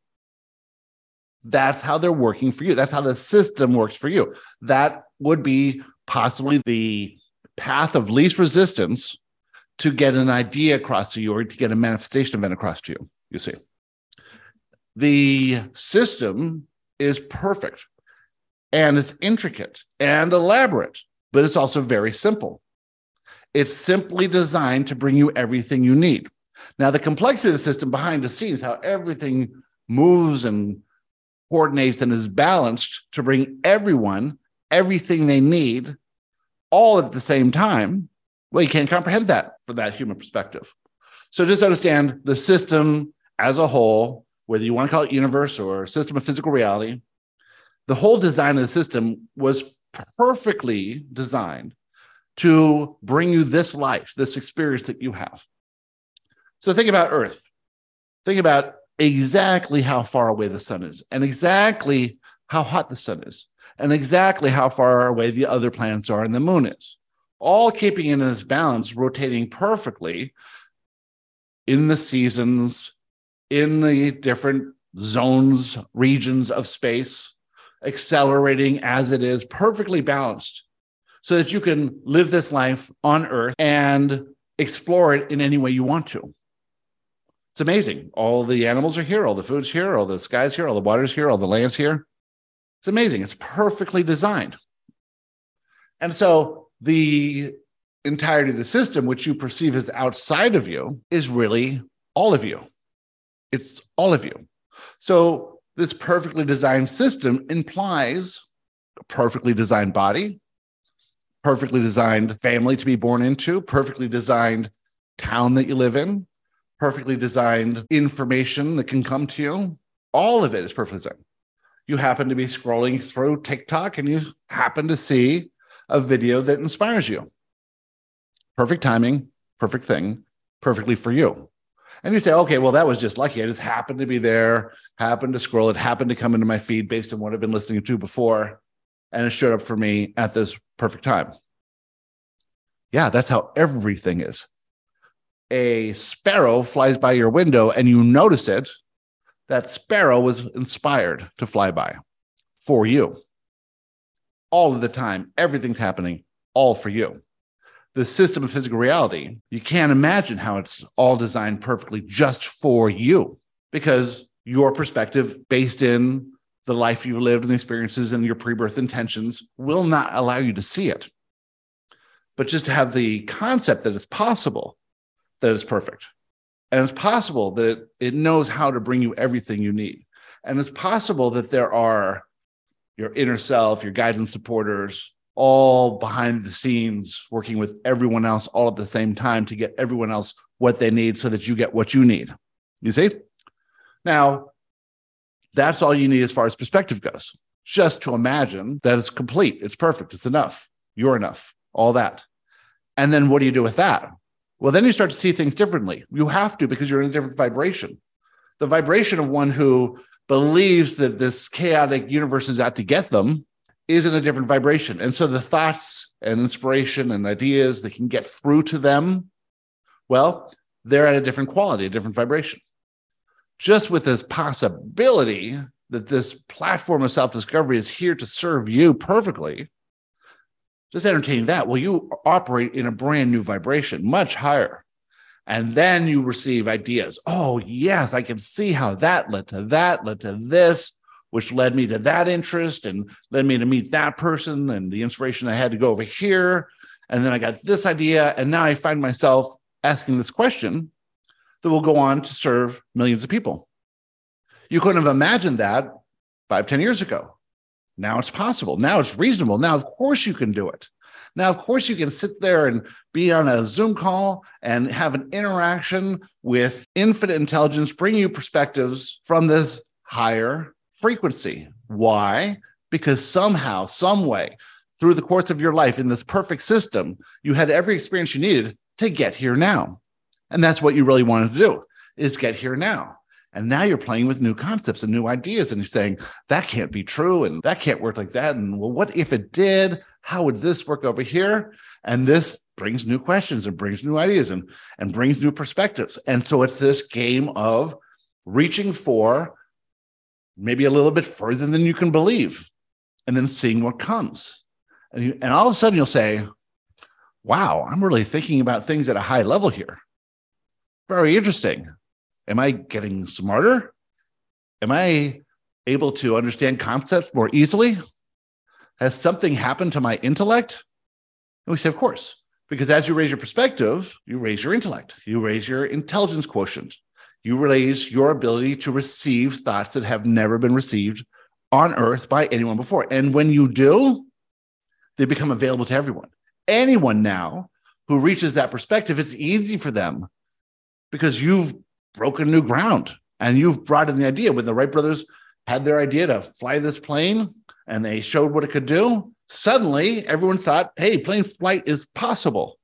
That's how they're working for you. That's how the system works for you. That would be possibly the path of least resistance to get an idea across to you or to get a manifestation event across to you. You see, the system is perfect and it's intricate and elaborate, but it's also very simple. It's simply designed to bring you everything you need. Now, the complexity of the system behind the scenes, how everything moves and coordinates and is balanced to bring everyone everything they need all at the same time, well, you can't comprehend that from that human perspective. So just understand the system as a whole, whether you want to call it universe or system of physical reality, the whole design of the system was perfectly designed to bring you this life, this experience that you have. So think about Earth. Think about exactly how far away the sun is and exactly how hot the sun is and exactly how far away the other planets are and the moon is. All keeping in this balance, rotating perfectly in the seasons, in the different zones, regions of space, accelerating as it is, perfectly balanced so that you can live this life on earth and explore it in any way you want to. It's amazing. All the animals are here, all the food's here, all the sky's here, all the water's here, all the land's here. It's amazing. It's perfectly designed. And so the entirety of the system, which you perceive as outside of you, is really all of you. It's all of you. So this perfectly designed system implies a perfectly designed body, perfectly designed family to be born into, perfectly designed town that you live in, perfectly designed information that can come to you. All of it is perfectly designed. You happen to be scrolling through TikTok and you happen to see a video that inspires you. Perfect timing, perfect thing, perfectly for you. And you say, okay, well, that was just lucky. I just happened to be there, happened to scroll. It happened to come into my feed based on what I've been listening to before and it showed up for me at this perfect time. Yeah, that's how everything is. A sparrow flies by your window and you notice it. That sparrow was inspired to fly by for you. All of the time, everything's happening all for you. The system of physical reality, you can't imagine how it's all designed perfectly just for you because your perspective based in the life you've lived and the experiences and your pre-birth intentions will not allow you to see it. But just to have the concept that it's possible, that it's perfect. And it's possible that it knows how to bring you everything you need. And it's possible that there are your inner self, your guides and supporters, all behind the scenes, working with everyone else all at the same time to get everyone else what they need so that you get what you need. You see? Now, that's all you need as far as perspective goes. Just to imagine that it's complete, it's perfect, it's enough, you're enough, all that. And then what do you do with that? Well, then you start to see things differently. You have to because you're in a different vibration. The vibration of one who believes that this chaotic universe is out to get them is in a different vibration. And so the thoughts and inspiration and ideas that can get through to them, well, they're at a different quality, a different vibration. Just with this possibility that this platform of self discovery is here to serve you perfectly, just entertain that. Well, you operate in a brand new vibration, much higher. And then you receive ideas. Oh, yes, I can see how that led to that, led to this, which led me to that interest and led me to meet that person and the inspiration I had to go over here. And then I got this idea. And now I find myself asking this question that will go on to serve millions of people. You couldn't have imagined that five, ten years ago. Now it's possible. Now it's reasonable. Now, of course, you can do it. Now, of course, you can sit there and be on a Zoom call and have an interaction with infinite intelligence, bring you perspectives from this higher frequency. Why? Because somehow, some way, through the course of your life in this perfect system, you had every experience you needed to get here now. And that's what you really wanted to do is get here now. And now you're playing with new concepts and new ideas, and you're saying that can't be true, and that can't work like that. And well, what if it did? How would this work over here? And this brings new questions and brings new ideas and, and brings new perspectives. And so it's this game of reaching for maybe a little bit further than you can believe, and then seeing what comes. And, you, and all of a sudden you'll say, wow, I'm really thinking about things at a high level here. Very interesting. Am I getting smarter? Am I able to understand concepts more easily? Has something happened to my intellect? And we say, of course, because as you raise your perspective, you raise your intellect, you raise your intelligence quotient, you raise your ability to receive thoughts that have never been received on earth by anyone before. And when you do, they become available to everyone. Anyone now who reaches that perspective, it's easy for them because you've broken new ground and you've brought in the idea. When the Wright brothers had their idea to fly this plane and they showed what it could do, suddenly everyone thought, hey, plane flight is possible.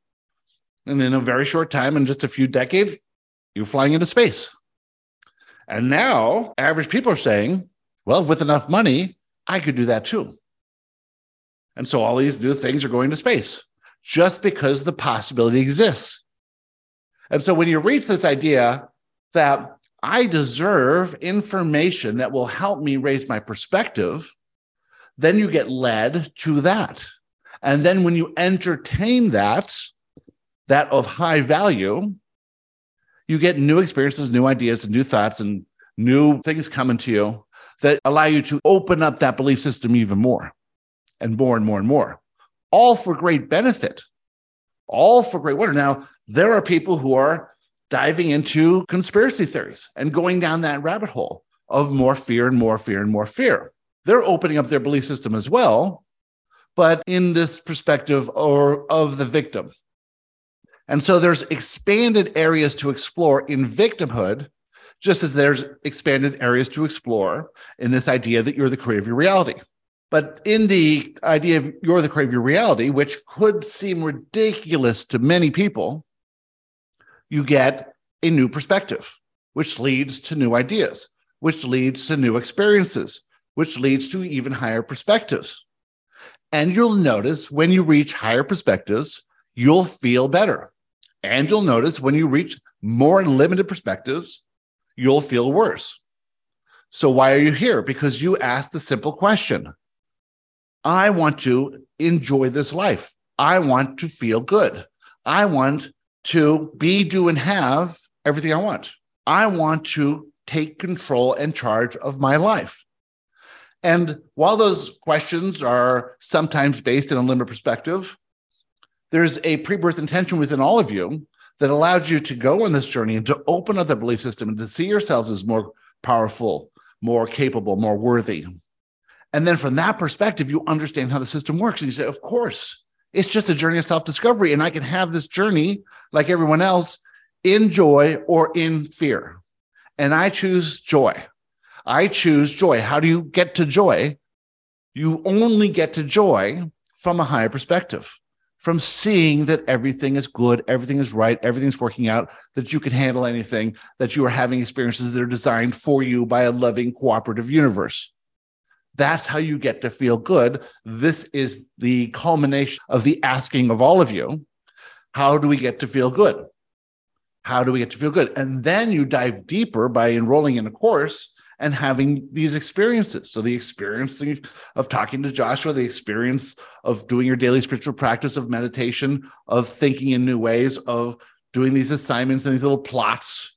And in a very short time, in just a few decades, you're flying into space. And now average people are saying, well, with enough money, I could do that too. And so all these new things are going to space just because the possibility exists. And so when you reach this idea that I deserve information that will help me raise my perspective, then you get led to that. And then when you entertain that, that of high value, you get new experiences, new ideas, and new thoughts, and new things coming to you that allow you to open up that belief system even more and more and more and more, all for great benefit, all for great wonder. Now, there are people who are diving into conspiracy theories and going down that rabbit hole of more fear and more fear and more fear. They're opening up their belief system as well, but in this perspective or of the victim and so there's expanded areas to explore in victimhood, just as there's expanded areas to explore in this idea that you're the creator of your reality. But in the idea of you're the creator of your reality, which could seem ridiculous to many people, you get a new perspective, which leads to new ideas, which leads to new experiences, which leads to even higher perspectives. And you'll notice when you reach higher perspectives, you'll feel better. And you'll notice when you reach more limited perspectives, you'll feel worse. So, why are you here? Because you asked the simple question I want to enjoy this life. I want to feel good. I want to be, do, and have everything I want. I want to take control and charge of my life. And while those questions are sometimes based in a limited perspective, there's a pre-birth intention within all of you that allows you to go on this journey and to open up the belief system and to see yourselves as more powerful, more capable, more worthy. And then from that perspective, you understand how the system works. And you say, of course, it's just a journey of self discovery. And I can have this journey like everyone else in joy or in fear. And I choose joy. I choose joy. How do you get to joy? You only get to joy from a higher perspective, from seeing that everything is good, everything is right, everything's working out, that you can handle anything, that you are having experiences that are designed for you by a loving, cooperative universe. That's how you get to feel good. This is the culmination of the asking of all of you. How do we get to feel good? How do we get to feel good? And then you dive deeper by enrolling in a course and having these experiences. So the experience of talking to Joshua, the experience of doing your daily spiritual practice of meditation, of thinking in new ways, of doing these assignments and these little plots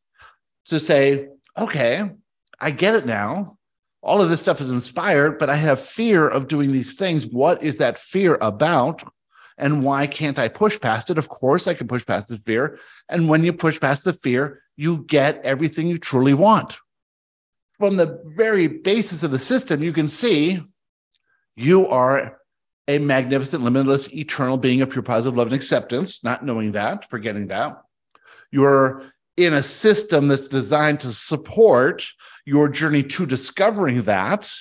to say, okay, I get it now. All of this stuff is inspired, but I have fear of doing these things. What is that fear about? And why can't I push past it? Of course, I can push past the fear. And when you push past the fear, you get everything you truly want from the very basis of the system, you can see you are a magnificent, limitless, eternal being of pure positive love and acceptance, not knowing that, forgetting that. You're in a system that's designed to support your journey to discovering that.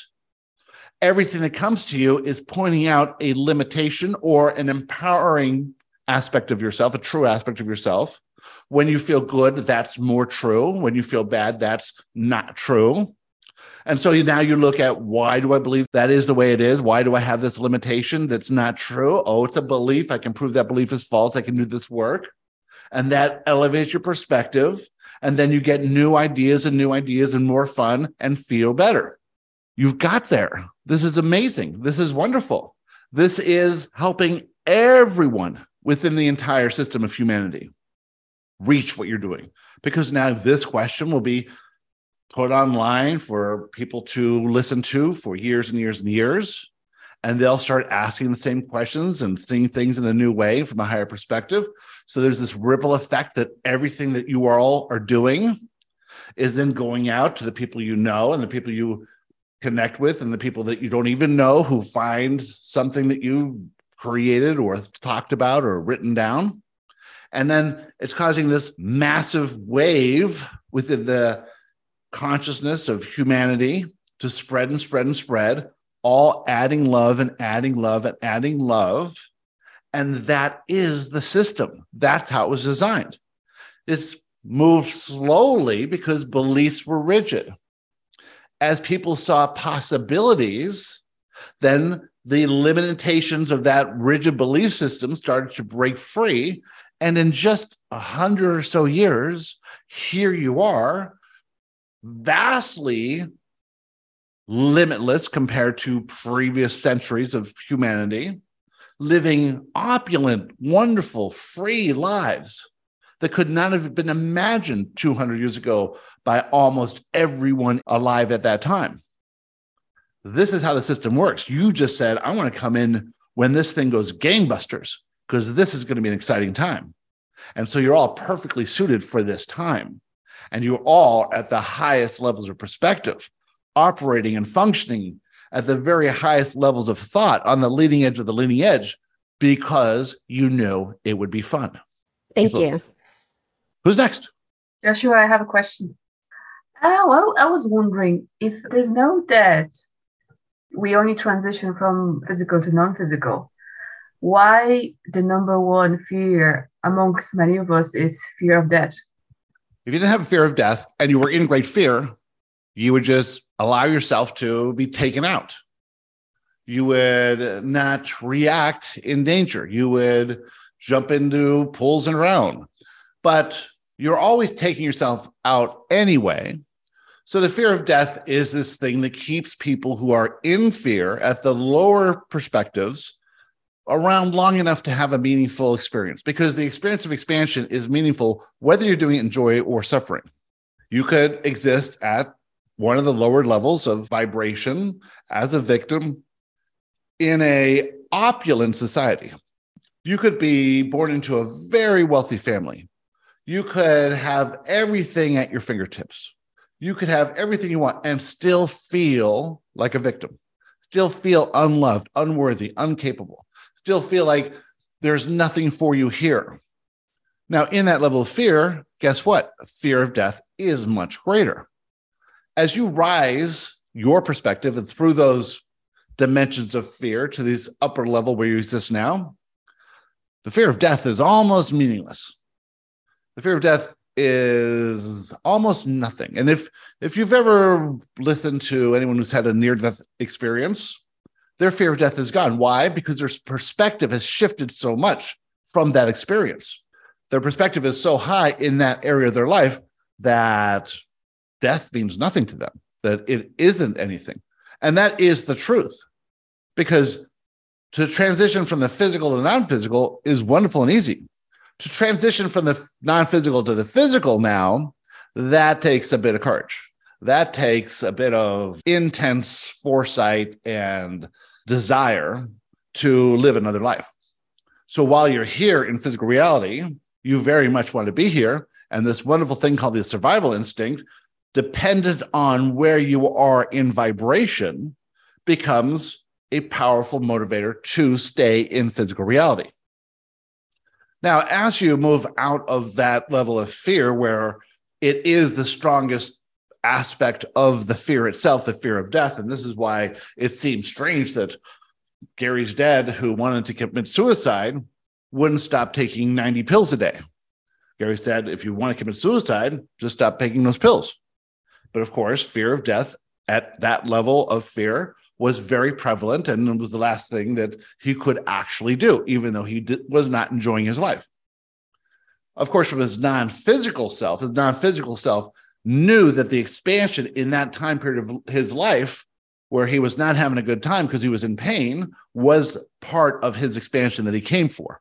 Everything that comes to you is pointing out a limitation or an empowering aspect of yourself, a true aspect of yourself. When you feel good, that's more true. When you feel bad, that's not true. And so now you look at why do I believe that is the way it is? Why do I have this limitation that's not true? Oh, it's a belief. I can prove that belief is false. I can do this work. And that elevates your perspective. And then you get new ideas and new ideas and more fun and feel better. You've got there. This is amazing. This is wonderful. This is helping everyone within the entire system of humanity reach what you're doing. Because now this question will be put online for people to listen to for years and years and years. And they'll start asking the same questions and seeing things in a new way from a higher perspective. So there's this ripple effect that everything that you all are doing is then going out to the people you know and the people you connect with and the people that you don't even know who find something that you created or talked about or written down. And then it's causing this massive wave within the consciousness of humanity to spread and spread and spread, all adding love and adding love and adding love. And that is the system. That's how it was designed. It's moved slowly because beliefs were rigid. As people saw possibilities, then the limitations of that rigid belief system started to break free. And in just a hundred or so years, here you are vastly limitless compared to previous centuries of humanity, living opulent, wonderful, free lives that could not have been imagined 200 years ago by almost everyone alive at that time. This is how the system works. You just said, I want to come in when this thing goes gangbusters because this is going to be an exciting time. And so you're all perfectly suited for this time and you're all at the highest levels of perspective, operating and functioning at the very highest levels of thought on the leading edge of the leading edge because you knew it would be fun. Thank so, you. Who's next? Joshua, I have a question. Oh, I was wondering if there's no death, we only transition from physical to non physical. Why the number one fear amongst many of us is fear of death? if you didn't have a fear of death and you were in great fear, you would just allow yourself to be taken out. You would not react in danger. You would jump into pools and around. But you're always taking yourself out anyway. So the fear of death is this thing that keeps people who are in fear at the lower perspectives around long enough to have a meaningful experience because the experience of expansion is meaningful whether you're doing it in joy or suffering. You could exist at one of the lower levels of vibration as a victim in a opulent society. You could be born into a very wealthy family. You could have everything at your fingertips. You could have everything you want and still feel like a victim, still feel unloved, unworthy, incapable still feel like there's nothing for you here. Now, in that level of fear, guess what? Fear of death is much greater. As you rise your perspective and through those dimensions of fear to this upper level where you exist now, the fear of death is almost meaningless. The fear of death is almost nothing. And if if you've ever listened to anyone who's had a near death experience, their fear of death is gone. Why? Because their perspective has shifted so much from that experience. Their perspective is so high in that area of their life that death means nothing to them, that it isn't anything. And that is the truth. Because to transition from the physical to the non physical is wonderful and easy. To transition from the non physical to the physical now, that takes a bit of courage. That takes a bit of intense foresight and desire to live another life. So while you're here in physical reality, you very much want to be here. And this wonderful thing called the survival instinct, dependent on where you are in vibration, becomes a powerful motivator to stay in physical reality. Now, as you move out of that level of fear, where it is the strongest aspect of the fear itself, the fear of death, and this is why it seems strange that Gary's dad, who wanted to commit suicide, wouldn't stop taking 90 pills a day. Gary said, if you want to commit suicide, just stop taking those pills. But of course, fear of death at that level of fear was very prevalent and it was the last thing that he could actually do, even though he did, was not enjoying his life. Of course, from his non physical self, his non physical self knew that the expansion in that time period of his life, where he was not having a good time because he was in pain, was part of his expansion that he came for.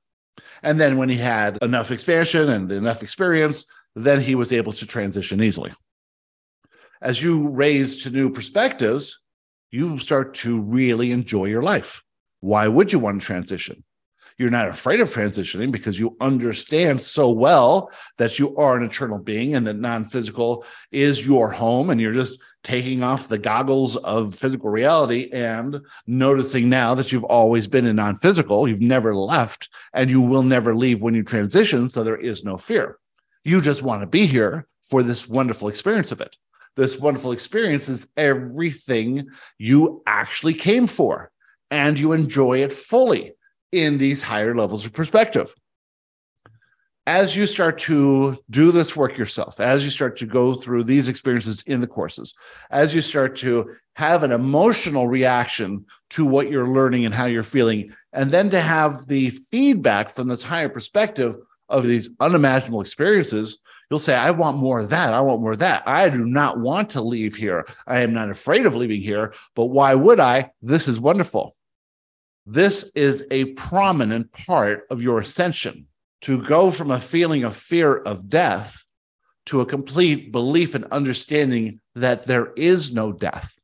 And then when he had enough expansion and enough experience, then he was able to transition easily. As you raise to new perspectives, you start to really enjoy your life. Why would you want to transition? You're not afraid of transitioning because you understand so well that you are an eternal being and that non physical is your home, and you're just taking off the goggles of physical reality and noticing now that you've always been in non physical, you've never left, and you will never leave when you transition. So there is no fear. You just want to be here for this wonderful experience of it this wonderful experience is everything you actually came for, and you enjoy it fully in these higher levels of perspective. As you start to do this work yourself, as you start to go through these experiences in the courses, as you start to have an emotional reaction to what you're learning and how you're feeling, and then to have the feedback from this higher perspective of these unimaginable experiences, You'll say, I want more of that. I want more of that. I do not want to leave here. I am not afraid of leaving here, but why would I? This is wonderful. This is a prominent part of your ascension to go from a feeling of fear of death to a complete belief and understanding that there is no death.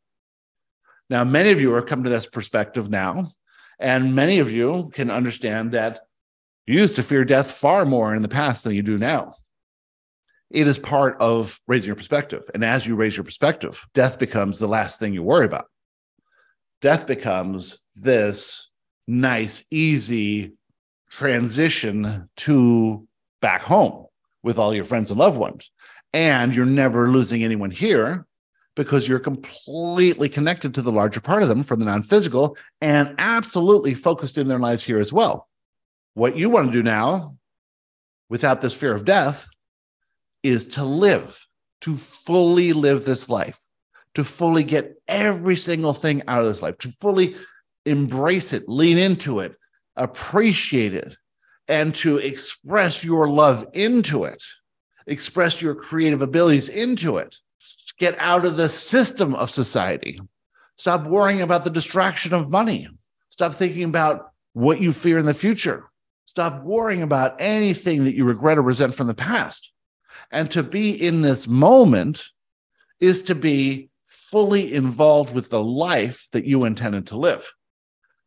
Now, many of you are come to this perspective now, and many of you can understand that you used to fear death far more in the past than you do now it is part of raising your perspective. And as you raise your perspective, death becomes the last thing you worry about. Death becomes this nice, easy transition to back home with all your friends and loved ones. And you're never losing anyone here because you're completely connected to the larger part of them from the non physical and absolutely focused in their lives here as well. What you want to do now, without this fear of death, is to live, to fully live this life, to fully get every single thing out of this life, to fully embrace it, lean into it, appreciate it, and to express your love into it, express your creative abilities into it. Get out of the system of society. Stop worrying about the distraction of money. Stop thinking about what you fear in the future. Stop worrying about anything that you regret or resent from the past. And to be in this moment is to be fully involved with the life that you intended to live.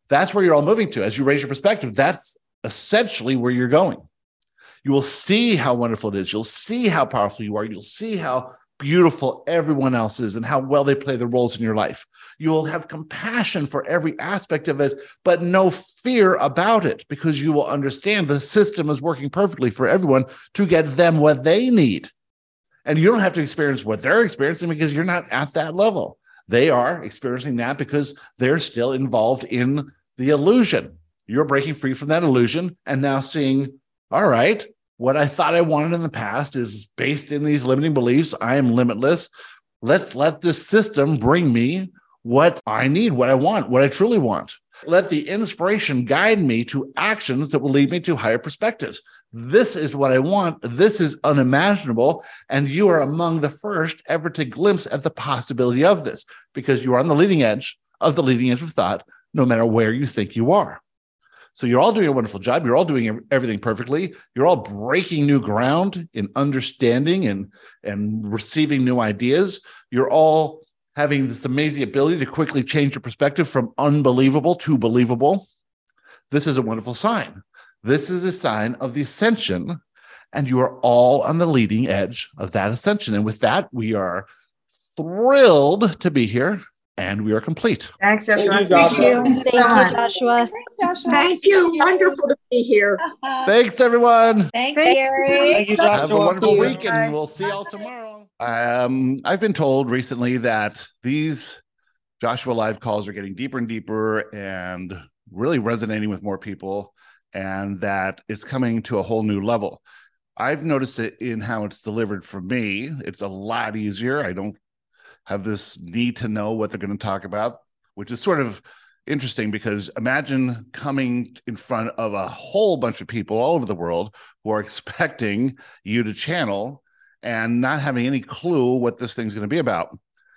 That's where you're all moving to. As you raise your perspective, that's essentially where you're going. You will see how wonderful it is. You'll see how powerful you are. You'll see how beautiful everyone else is and how well they play the roles in your life. You will have compassion for every aspect of it, but no fear about it because you will understand the system is working perfectly for everyone to get them what they need. And you don't have to experience what they're experiencing because you're not at that level. They are experiencing that because they're still involved in the illusion. You're breaking free from that illusion and now seeing, all right, what I thought I wanted in the past is based in these limiting beliefs. I am limitless. Let's let this system bring me what I need, what I want, what I truly want. Let the inspiration guide me to actions that will lead me to higher perspectives. This is what I want. This is unimaginable. And you are among the first ever to glimpse at the possibility of this because you are on the leading edge of the leading edge of thought, no matter where you think you are. So you're all doing a wonderful job. You're all doing everything perfectly. You're all breaking new ground in understanding and and receiving new ideas. You're all having this amazing ability to quickly change your perspective from unbelievable to believable. This is a wonderful sign. This is a sign of the ascension, and you are all on the leading edge of that ascension. And with that, we are thrilled to be here and we are complete. Thanks, Joshua. Thank you, Joshua. Thank you, Joshua. Thanks, Joshua. Thank you. Wonderful to be here. Thanks, everyone. Thanks, Thank Gary. Thank you, Have a wonderful you. week, and Bye. we'll see y'all tomorrow. Um, I've been told recently that these Joshua live calls are getting deeper and deeper and really resonating with more people, and that it's coming to a whole new level. I've noticed it in how it's delivered for me. It's a lot easier. I don't have this need to know what they're going to talk about, which is sort of interesting because imagine coming in front of a whole bunch of people all over the world who are expecting you to channel and not having any clue what this thing's going to be about.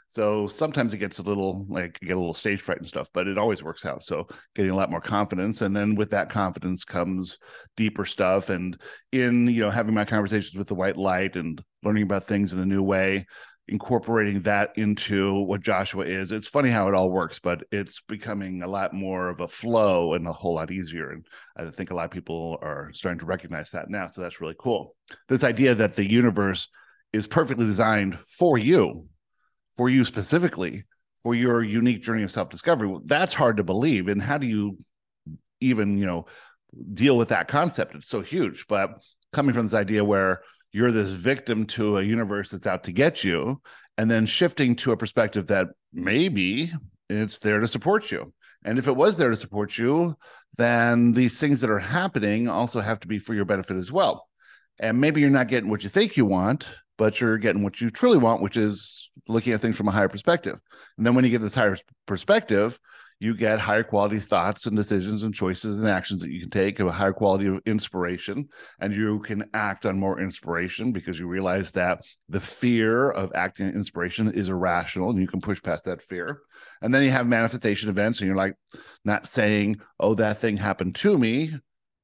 So sometimes it gets a little like you get a little stage fright and stuff, but it always works out. So getting a lot more confidence, and then with that confidence comes deeper stuff. And in you know having my conversations with the white light and learning about things in a new way, incorporating that into what Joshua is. It's funny how it all works, but it's becoming a lot more of a flow and a whole lot easier. And I think a lot of people are starting to recognize that now. So that's really cool. This idea that the universe is perfectly designed for you, for you specifically, for your unique journey of self-discovery. That's hard to believe. And how do you even, you know, deal with that concept? It's so huge. But coming from this idea where you're this victim to a universe that's out to get you and then shifting to a perspective that maybe it's there to support you. And if it was there to support you then these things that are happening also have to be for your benefit as well. And maybe you're not getting what you think you want but you're getting what you truly want which is looking at things from a higher perspective. And then when you get this higher perspective you get higher quality thoughts and decisions and choices and actions that you can take of a higher quality of inspiration and you can act on more inspiration because you realize that the fear of acting on inspiration is irrational and you can push past that fear. And then you have manifestation events and you're like not saying oh that thing happened to me.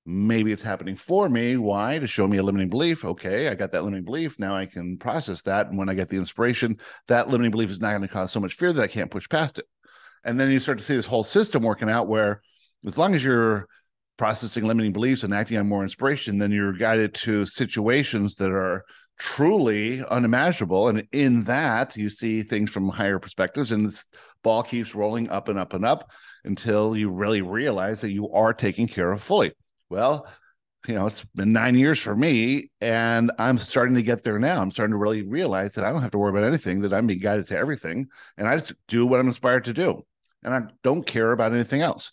Maybe it's happening for me. Why? To show me a limiting belief. Okay i got that limiting belief. Now i can process that. And when i get the inspiration that limiting belief is not going to cause so much fear that i can't push past it and then you start to see this whole system working out where as long as you're processing limiting beliefs and acting on more inspiration, then you're guided to situations that are truly unimaginable. And in that, you see things from higher perspectives, and this ball keeps rolling up and up and up until you really realize that you are taken care of fully. Well, you know, it's been nine years for me, and I'm starting to get there now. I'm starting to really realize that I don't have to worry about anything, that I'm being guided to everything, and I just do what I'm inspired to do. And I don't care about anything else.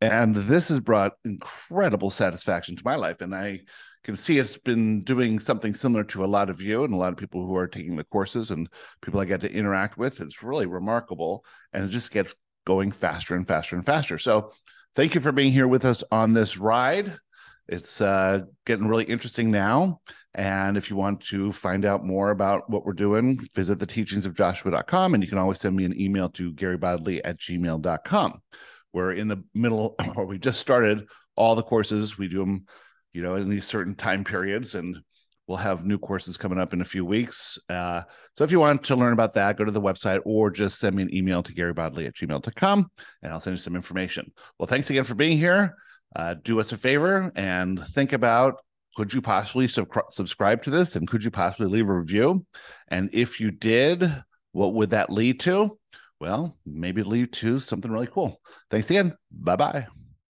And this has brought incredible satisfaction to my life. And I can see it's been doing something similar to a lot of you and a lot of people who are taking the courses and people I get to interact with. It's really remarkable. And it just gets going faster and faster and faster. So thank you for being here with us on this ride. It's uh, getting really interesting now. And if you want to find out more about what we're doing, visit the teachings. And you can always send me an email to garybodley at gmail.com. We're in the middle, or we just started all the courses. We do them, you know, in these certain time periods. And we'll have new courses coming up in a few weeks. Uh, so if you want to learn about that, go to the website or just send me an email to garybodley at gmail.com and I'll send you some information. Well, thanks again for being here. Uh, do us a favor and think about could you possibly sub- subscribe to this and could you possibly leave a review? And if you did, what would that lead to? Well, maybe lead to something really cool. Thanks again. Bye bye.